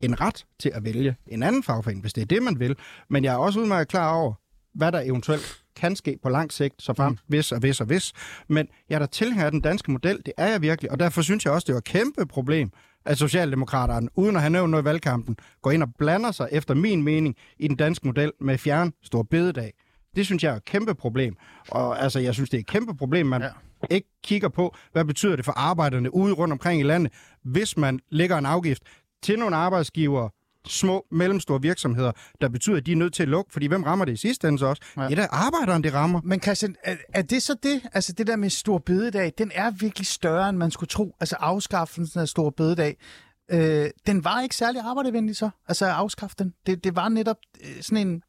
en ret til at vælge en anden fagforening, hvis det er det, man vil. Men jeg er også udmærket klar over, hvad der eventuelt kan ske på lang sigt, så frem, mm. hvis og hvis og hvis. Men jeg er da tilhænger af den danske model, det er jeg virkelig, og derfor synes jeg også, det var et kæmpe problem, at Socialdemokraterne, uden at have nævnt noget i valgkampen, går ind og blander sig, efter min mening, i den danske model med at fjerne stor bededag. Det synes jeg er et kæmpe problem. Og altså, jeg synes, det er et kæmpe problem, man ja. ikke kigger på, hvad betyder det for arbejderne ude rundt omkring i landet, hvis man lægger en afgift til nogle arbejdsgivere, små, mellemstore virksomheder, der betyder, at de er nødt til at lukke, fordi hvem rammer det i sidste ende så også? Ja. Det er arbejderen, det rammer. Men Christian, er, er det så det? Altså det der med stor bededag, den er virkelig større, end man skulle tro. Altså afskaffelsen af stor bededag, øh, den var ikke særlig arbejdervenlig så? Altså at afskaffe den. Det, det var netop øh, sådan en...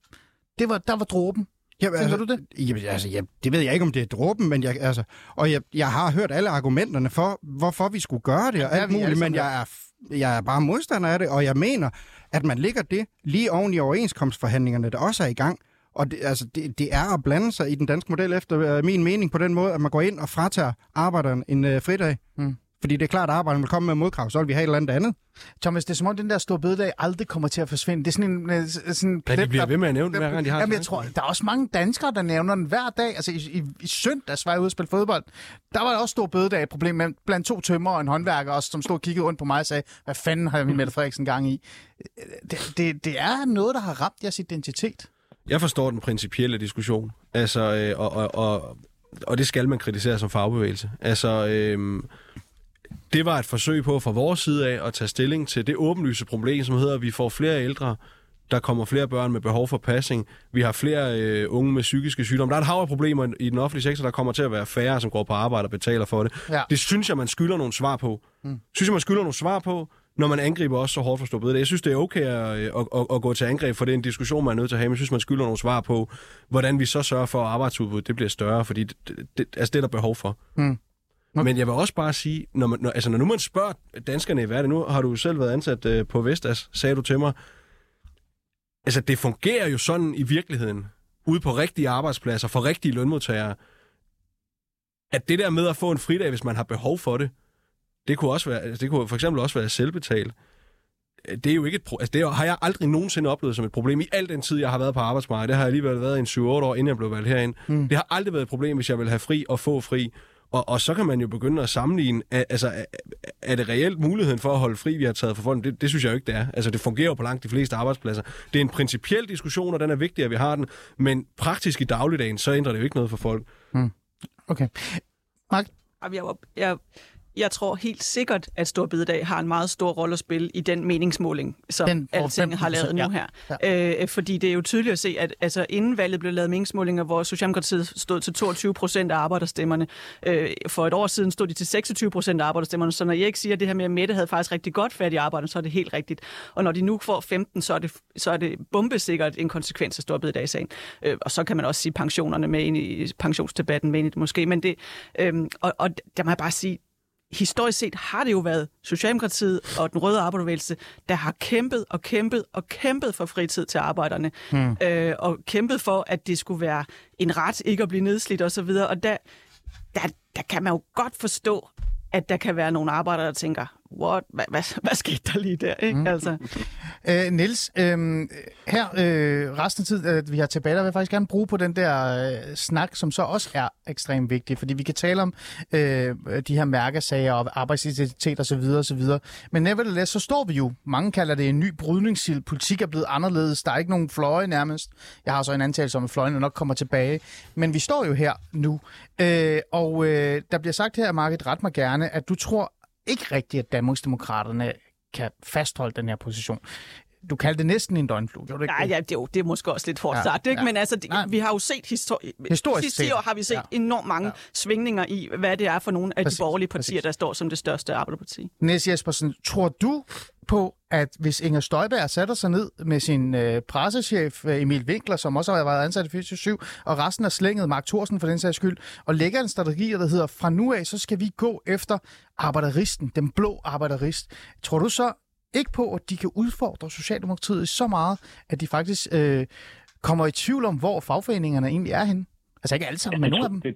Det var, der var dråben. Jamen, Tænker altså, du det? Jamen, altså, ja, det ved jeg ikke, om det er dråben, men jeg, altså, og jeg, jeg har hørt alle argumenterne for, hvorfor vi skulle gøre det, og Ja, alt muligt, men jeg er, jeg er bare modstander af det, og jeg mener, at man ligger det lige oven i overenskomstforhandlingerne, der også er i gang. Og det, altså, det, det er at blande sig i den danske model efter øh, min mening på den måde, at man går ind og fratager arbejderen en øh, fridag. Mm. Fordi det er klart, at arbejderen vil komme med modkrav, så vil vi have et eller andet andet. Thomas, det er som om, den der store bededag aldrig kommer til at forsvinde. Det er sådan en, øh, sådan en Ja, de plet, bliver der- ved med at nævne den, hver gang de har Jamen, jeg tror, der er også mange danskere, der nævner den hver dag. Altså, i, i, i søndags var jeg ude og spille fodbold. Der var der også stor bededag et problem med, blandt to tømmer og en håndværker, også, som stod og kiggede rundt på mig og sagde, hvad fanden har Mette Frederiksen gang i? Det, det, det er noget, der har ramt jeres identitet. Jeg forstår den principielle diskussion, altså, øh, og, og, og, og det skal man kritisere som fagbevægelse. Altså, øh, det var et forsøg på fra vores side af at tage stilling til det åbenlyse problem, som hedder, at vi får flere ældre, der kommer flere børn med behov for passing. Vi har flere øh, unge med psykiske sygdomme. Der er et hav af problemer i den offentlige sektor, der kommer til at være færre, som går på arbejde og betaler for det. Ja. Det synes jeg, man skylder nogle svar på. Mm. Synes jeg, man skylder nogle svar på, når man angriber også så hårdt for stå Jeg synes, det er okay at, at, at, at gå til angreb, for det er en diskussion, man er nødt til at have. Men jeg synes, man skylder nogle svar på, hvordan vi så sørger for, at arbejdsudbuddet det bliver større, fordi det, det, altså, det er der behov for. Mm. Men jeg vil også bare sige, når, man, når, altså, når nu man spørger danskerne i verden, nu har du selv været ansat øh, på Vestas, sagde du til mig, altså det fungerer jo sådan i virkeligheden, ude på rigtige arbejdspladser, for rigtige lønmodtagere, at det der med at få en fridag, hvis man har behov for det, det kunne, også være, altså, det kunne for eksempel også være selvbetalt. Det er jo ikke et pro- altså, det har jeg aldrig nogensinde oplevet som et problem. I al den tid, jeg har været på arbejdsmarkedet, det har jeg alligevel været i en 7-8 år, inden jeg blev valgt herind. Mm. Det har aldrig været et problem, hvis jeg vil have fri og få fri. Og, og så kan man jo begynde at sammenligne, altså er, det reelt muligheden for at holde fri, vi har taget for folk? Det, det synes jeg jo ikke, det er. Altså det fungerer jo på langt de fleste arbejdspladser. Det er en principiel diskussion, og den er vigtig, at vi har den. Men praktisk i dagligdagen, så ændrer det jo ikke noget for folk. Okay. Mark, Jeg, var- jeg, jeg tror helt sikkert, at Stor Bededag har en meget stor rolle at spille i den meningsmåling, som Den Alting har 15%, lavet nu her. Ja. Øh, fordi det er jo tydeligt at se, at altså, inden valget blev lavet meningsmålinger, hvor Socialdemokratiet stod til 22 procent af arbejderstemmerne. Øh, for et år siden stod de til 26 procent af arbejderstemmerne. Så når jeg ikke siger, at det her med, at Mette havde faktisk rigtig godt fat i arbejderne, så er det helt rigtigt. Og når de nu får 15, så er det, så er det bombesikkert en konsekvens af Stor Bededag-sagen. Øh, og så kan man også sige pensionerne med ind i pensionsdebatten med ind i det måske. Men det, øh, og, og der må jeg bare sige, historisk set har det jo været Socialdemokratiet og den røde arbejderbevægelse, der har kæmpet og kæmpet og kæmpet for fritid til arbejderne. Hmm. Øh, og kæmpet for, at det skulle være en ret ikke at blive nedslidt osv. Og, og der, der, der kan man jo godt forstå, at der kan være nogle arbejdere, der tænker, what, hvad, hvad, hvad skete der lige der? Ikke? Mm. Altså, Øh, Niels, øh, her øh, resten af tiden, øh, vi har tilbage, der vil jeg faktisk gerne bruge på den der øh, snak, som så også er ekstremt vigtig, fordi vi kan tale om øh, de her mærkesager og arbejdsidentitet osv. osv. Men nevertheless, så står vi jo, mange kalder det en ny brydningsild, politik er blevet anderledes, der er ikke nogen fløje nærmest. Jeg har så en antagelse om, at fløjene nok kommer tilbage. Men vi står jo her nu, øh, og øh, der bliver sagt her, Margit, ret mig gerne, at du tror ikke rigtigt, at Danmarksdemokraterne kan fastholde den her position. Du kaldte det næsten en døgnflue, gjorde du ikke nej, det? ja, det, er jo, det er måske også lidt hårdt Ja, sagt, ikke? ja. men altså, det, Nej. vi har jo set histori- Historisk sidste set. år har vi set Ja. enormt mange Ja. svingninger i, hvad det er for nogle af Præcis, de borgerlige partier, præcis. der står som det største arbejderparti. Niels Jespersen, tror du på, at hvis Inger Støjberg sætter sig ned med sin øh, pressechef øh, Emil Winkler, som også har været ansat i 47, og resten af slænget, Mark Thorsen for den sags skyld, og lægger en strategi, der hedder, fra nu af, så skal vi gå efter arbejderisten, den blå arbejderist. Tror du så ikke på, at de kan udfordre Socialdemokratiet så meget, at de faktisk øh, kommer i tvivl om, hvor fagforeningerne egentlig er henne? Altså ikke alle sammen, men nogle af dem. Det,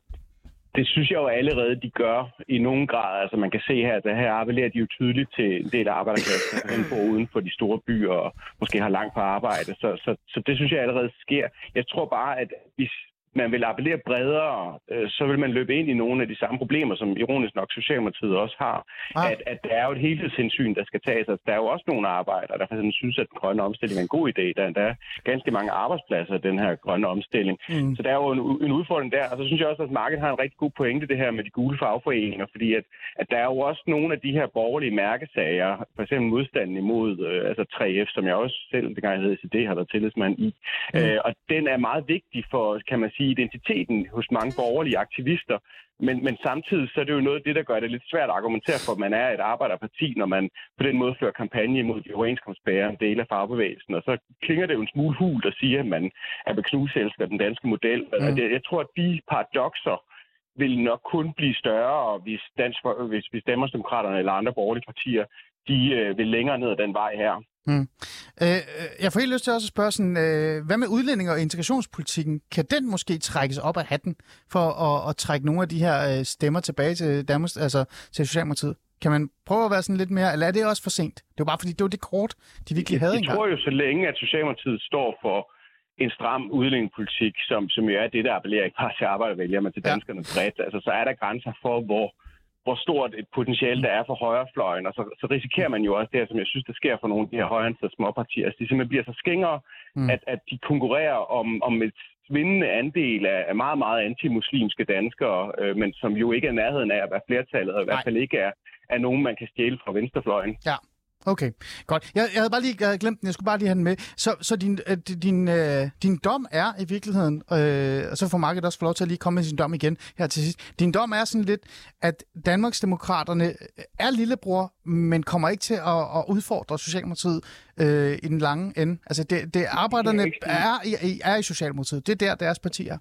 det synes jeg jo allerede, de gør i nogen grad. Altså man kan se her, at det her appellerer de jo tydeligt til en del af arbejderklassen, der bor uden for de store byer og måske har langt på arbejde. Så, så, så det synes jeg allerede sker. Jeg tror bare, at hvis man vil appellere bredere, øh, så vil man løbe ind i nogle af de samme problemer, som ironisk nok Socialdemokratiet også har. Ah. At, at der er jo et helhedshensyn, der skal tages. Altså, der er jo også nogle arbejdere, der faktisk synes, at den grønne omstilling er en god idé. Der, der er ganske mange arbejdspladser i den her grønne omstilling. Mm. Så der er jo en, en udfordring der. Og så synes jeg også, at markedet har en rigtig god pointe, det her med de gule fagforeninger, fordi at, at der er jo også nogle af de her borgerlige mærkesager, for eksempel modstanden imod øh, altså 3F, som jeg også selv, dengang jeg hed CD, har været tillidsmand i. Mm. Øh, og den er meget vigtig for, kan man sige, identiteten hos mange borgerlige aktivister. Men, men samtidig så er det jo noget af det, der gør det lidt svært at argumentere for, at man er et arbejderparti, når man på den måde fører kampagne mod de overenskomstbærende dele af fagbevægelsen. Og så klinger det jo en smule hult at sige, at man er beknuselsker den danske model. Mm. Jeg, jeg tror, at de paradoxer vil nok kun blive større, hvis, Dansk, hvis, hvis Danmarksdemokraterne eller andre borgerlige partier, de øh, vil længere ned ad den vej her. Mm. Øh, jeg får helt lyst til også at spørge sådan, øh, hvad med udlænding og integrationspolitikken? Kan den måske trækkes op af hatten for at, at trække nogle af de her øh, stemmer tilbage til Danmarks, altså til Socialdemokratiet? Kan man prøve at være sådan lidt mere, eller er det også for sent? Det var bare fordi, det var det kort, de virkelig havde Jeg engang. tror jo, så længe at Socialdemokratiet står for en stram udlændingepolitik, som, som jo er det, der appellerer ikke bare til arbejdervælgere, men til Ja. danskerne bredt, altså, så er der grænser for, hvor, hvor stort et potentiale der er for højrefløjen, og så, så risikerer man jo også det, som jeg synes, der sker for nogle af de her højreorienterede småpartier, altså de simpelthen bliver så skingere, Mm. at, at de konkurrerer om, om et svindende andel af, af meget, meget antimuslimske danskere, øh, men som jo ikke er nærheden af at være flertallet, og i hvert fald ikke er, er nogen, man kan stjæle fra venstrefløjen. Ja, okay. Godt. Jeg, jeg havde bare lige jeg havde glemt den. Jeg skulle bare lige have den med. Så, så din, øh, din, øh, din dom er i virkeligheden, øh, og så får Market også få lov til at lige komme med sin dom igen her til sidst. Din dom er sådan lidt, at Danmarksdemokraterne er lillebror, men kommer ikke til at, at udfordre Socialdemokratiet øh, i den lange ende. Altså, det, det arbejderne Det er er, er i Socialdemokratiet. Det er der, deres parti er.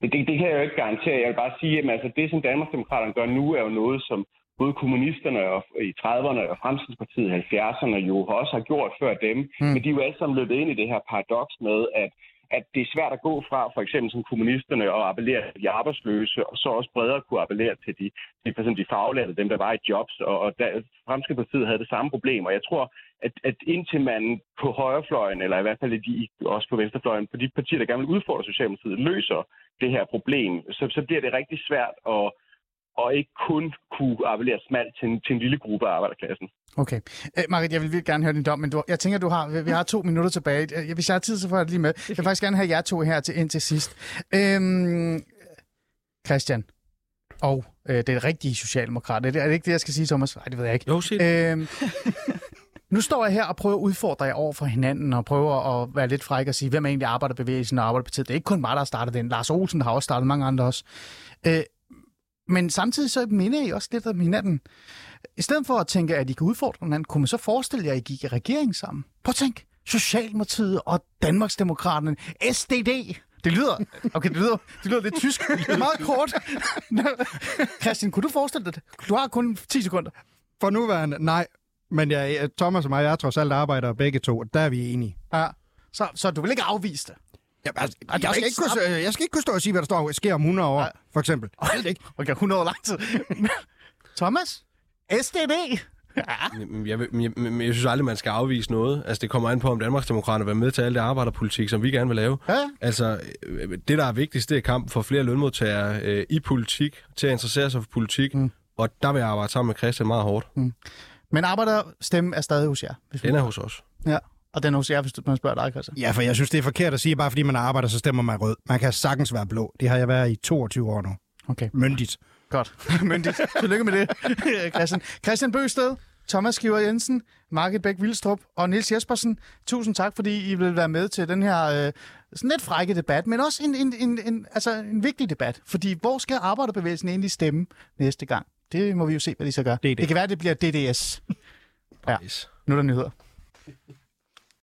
Men det, det kan jeg jo ikke garantere. Jeg vil bare sige, at altså, det, som Danmarksdemokraterne gør nu, er jo noget, som både kommunisterne og, i 30'erne og Fremskridspartiet i 70'erne jo også har gjort før dem. Mm. Men de er jo alle sammen løbet ind i det her paradoks med, at at det er svært at gå fra, for eksempel som kommunisterne, og appellere til de arbejdsløse, og så også bredere kunne appellere til de, de, for eksempel de faglærte, dem der var i jobs, og, og der, Fremskridspartiet havde det samme problem, og jeg tror, at, at indtil man på højrefløjen, eller i hvert fald de, også på venstrefløjen, på de partier, der gerne vil udfordre Socialdemokratiet, løser det her problem, så, så bliver det rigtig svært at, og ikke kun kunne appellere smalt til en, til en lille gruppe af arbejderklassen. Okay. Øh, Marit, jeg vil virkelig gerne høre din dom, men du, jeg tænker, du har, vi- vi har to minutter tilbage. Hvis jeg har tid, så får jeg det lige med. Jeg vil faktisk gerne have jer to her til, ind til sidst. Øhm, Christian, og øh, det er rigtige socialdemokrat. Er det, er det ikke det, jeg skal sige, Thomas? Nej, det ved jeg ikke. Jo, sig. Øhm, nu står jeg her og prøver at udfordre jer over for hinanden, og prøver at være lidt fræk og sige, hvem er egentlig arbejderbevægelsen og arbejderpartiet? Det er ikke kun mig, der har startet den. Lars Olsen har også startet mange andre også. Øh, men samtidig så minder I også lidt om hinanden. I stedet for at tænke, at I kan udfordre hinanden, kunne man så forestille jer, at I gik i regering sammen? Prøv at tænk. Socialdemokratiet og Danmarksdemokraterne. SDD. Det lyder, okay, det lyder, det lyder lidt tysk. Det er meget kort. Christian, kunne du forestille dig det? Du har kun 10 sekunder. For nuværende, nej. Men jeg, Thomas og mig, jeg er trods alt arbejder begge to, og der er vi enige. Ja. Så, så du vil ikke afvise det? Ja, altså, er jeg, skal ikke kunne, jeg skal ikke kunne stå og sige, hvad der står sker om 100 år, Nej. for eksempel. Hold ikke. Okay, 100 år lang tid. Thomas? SDD? Ja. Jamen, Jeg, men jeg, men jeg synes aldrig, man skal afvise noget. Altså, det kommer an på, om Danmarksdemokraterne vil med til alt det arbejderpolitik, som vi gerne vil lave. Ja. Altså, øh, det, der er vigtigst, det er kamp for flere lønmodtagere øh, i politik, til at interessere sig for politik. Mm. Og der vil jeg arbejde sammen med Christian meget hårdt. Mm. Men arbejderstemmen er stadig hos jer. Hvis Den er hos os. Ja. Og den hos jer, hvis du- man spørger dig, Christian. Ja, for jeg synes, det er forkert at sige, at bare fordi man arbejder, så stemmer man rød. Man kan sagtens være blå. Det har jeg været i 22 år nu. Okay, Myndigt. godt. Myndigt. Tillykke med det, Christian. Christian Bøsted, Thomas Skiver Jensen, Market Bæk Vildstrup og Nils Jespersen. Tusind tak, fordi I vil være med til den her øh, sådan lidt frække debat, men også en, en, en, en, altså en vigtig debat. Fordi hvor skal arbejderbevægelsen egentlig stemme næste gang? Det må vi jo se, hvad de så gør. det. det kan være, det bliver DDS. Ja. Nu er der nyheder.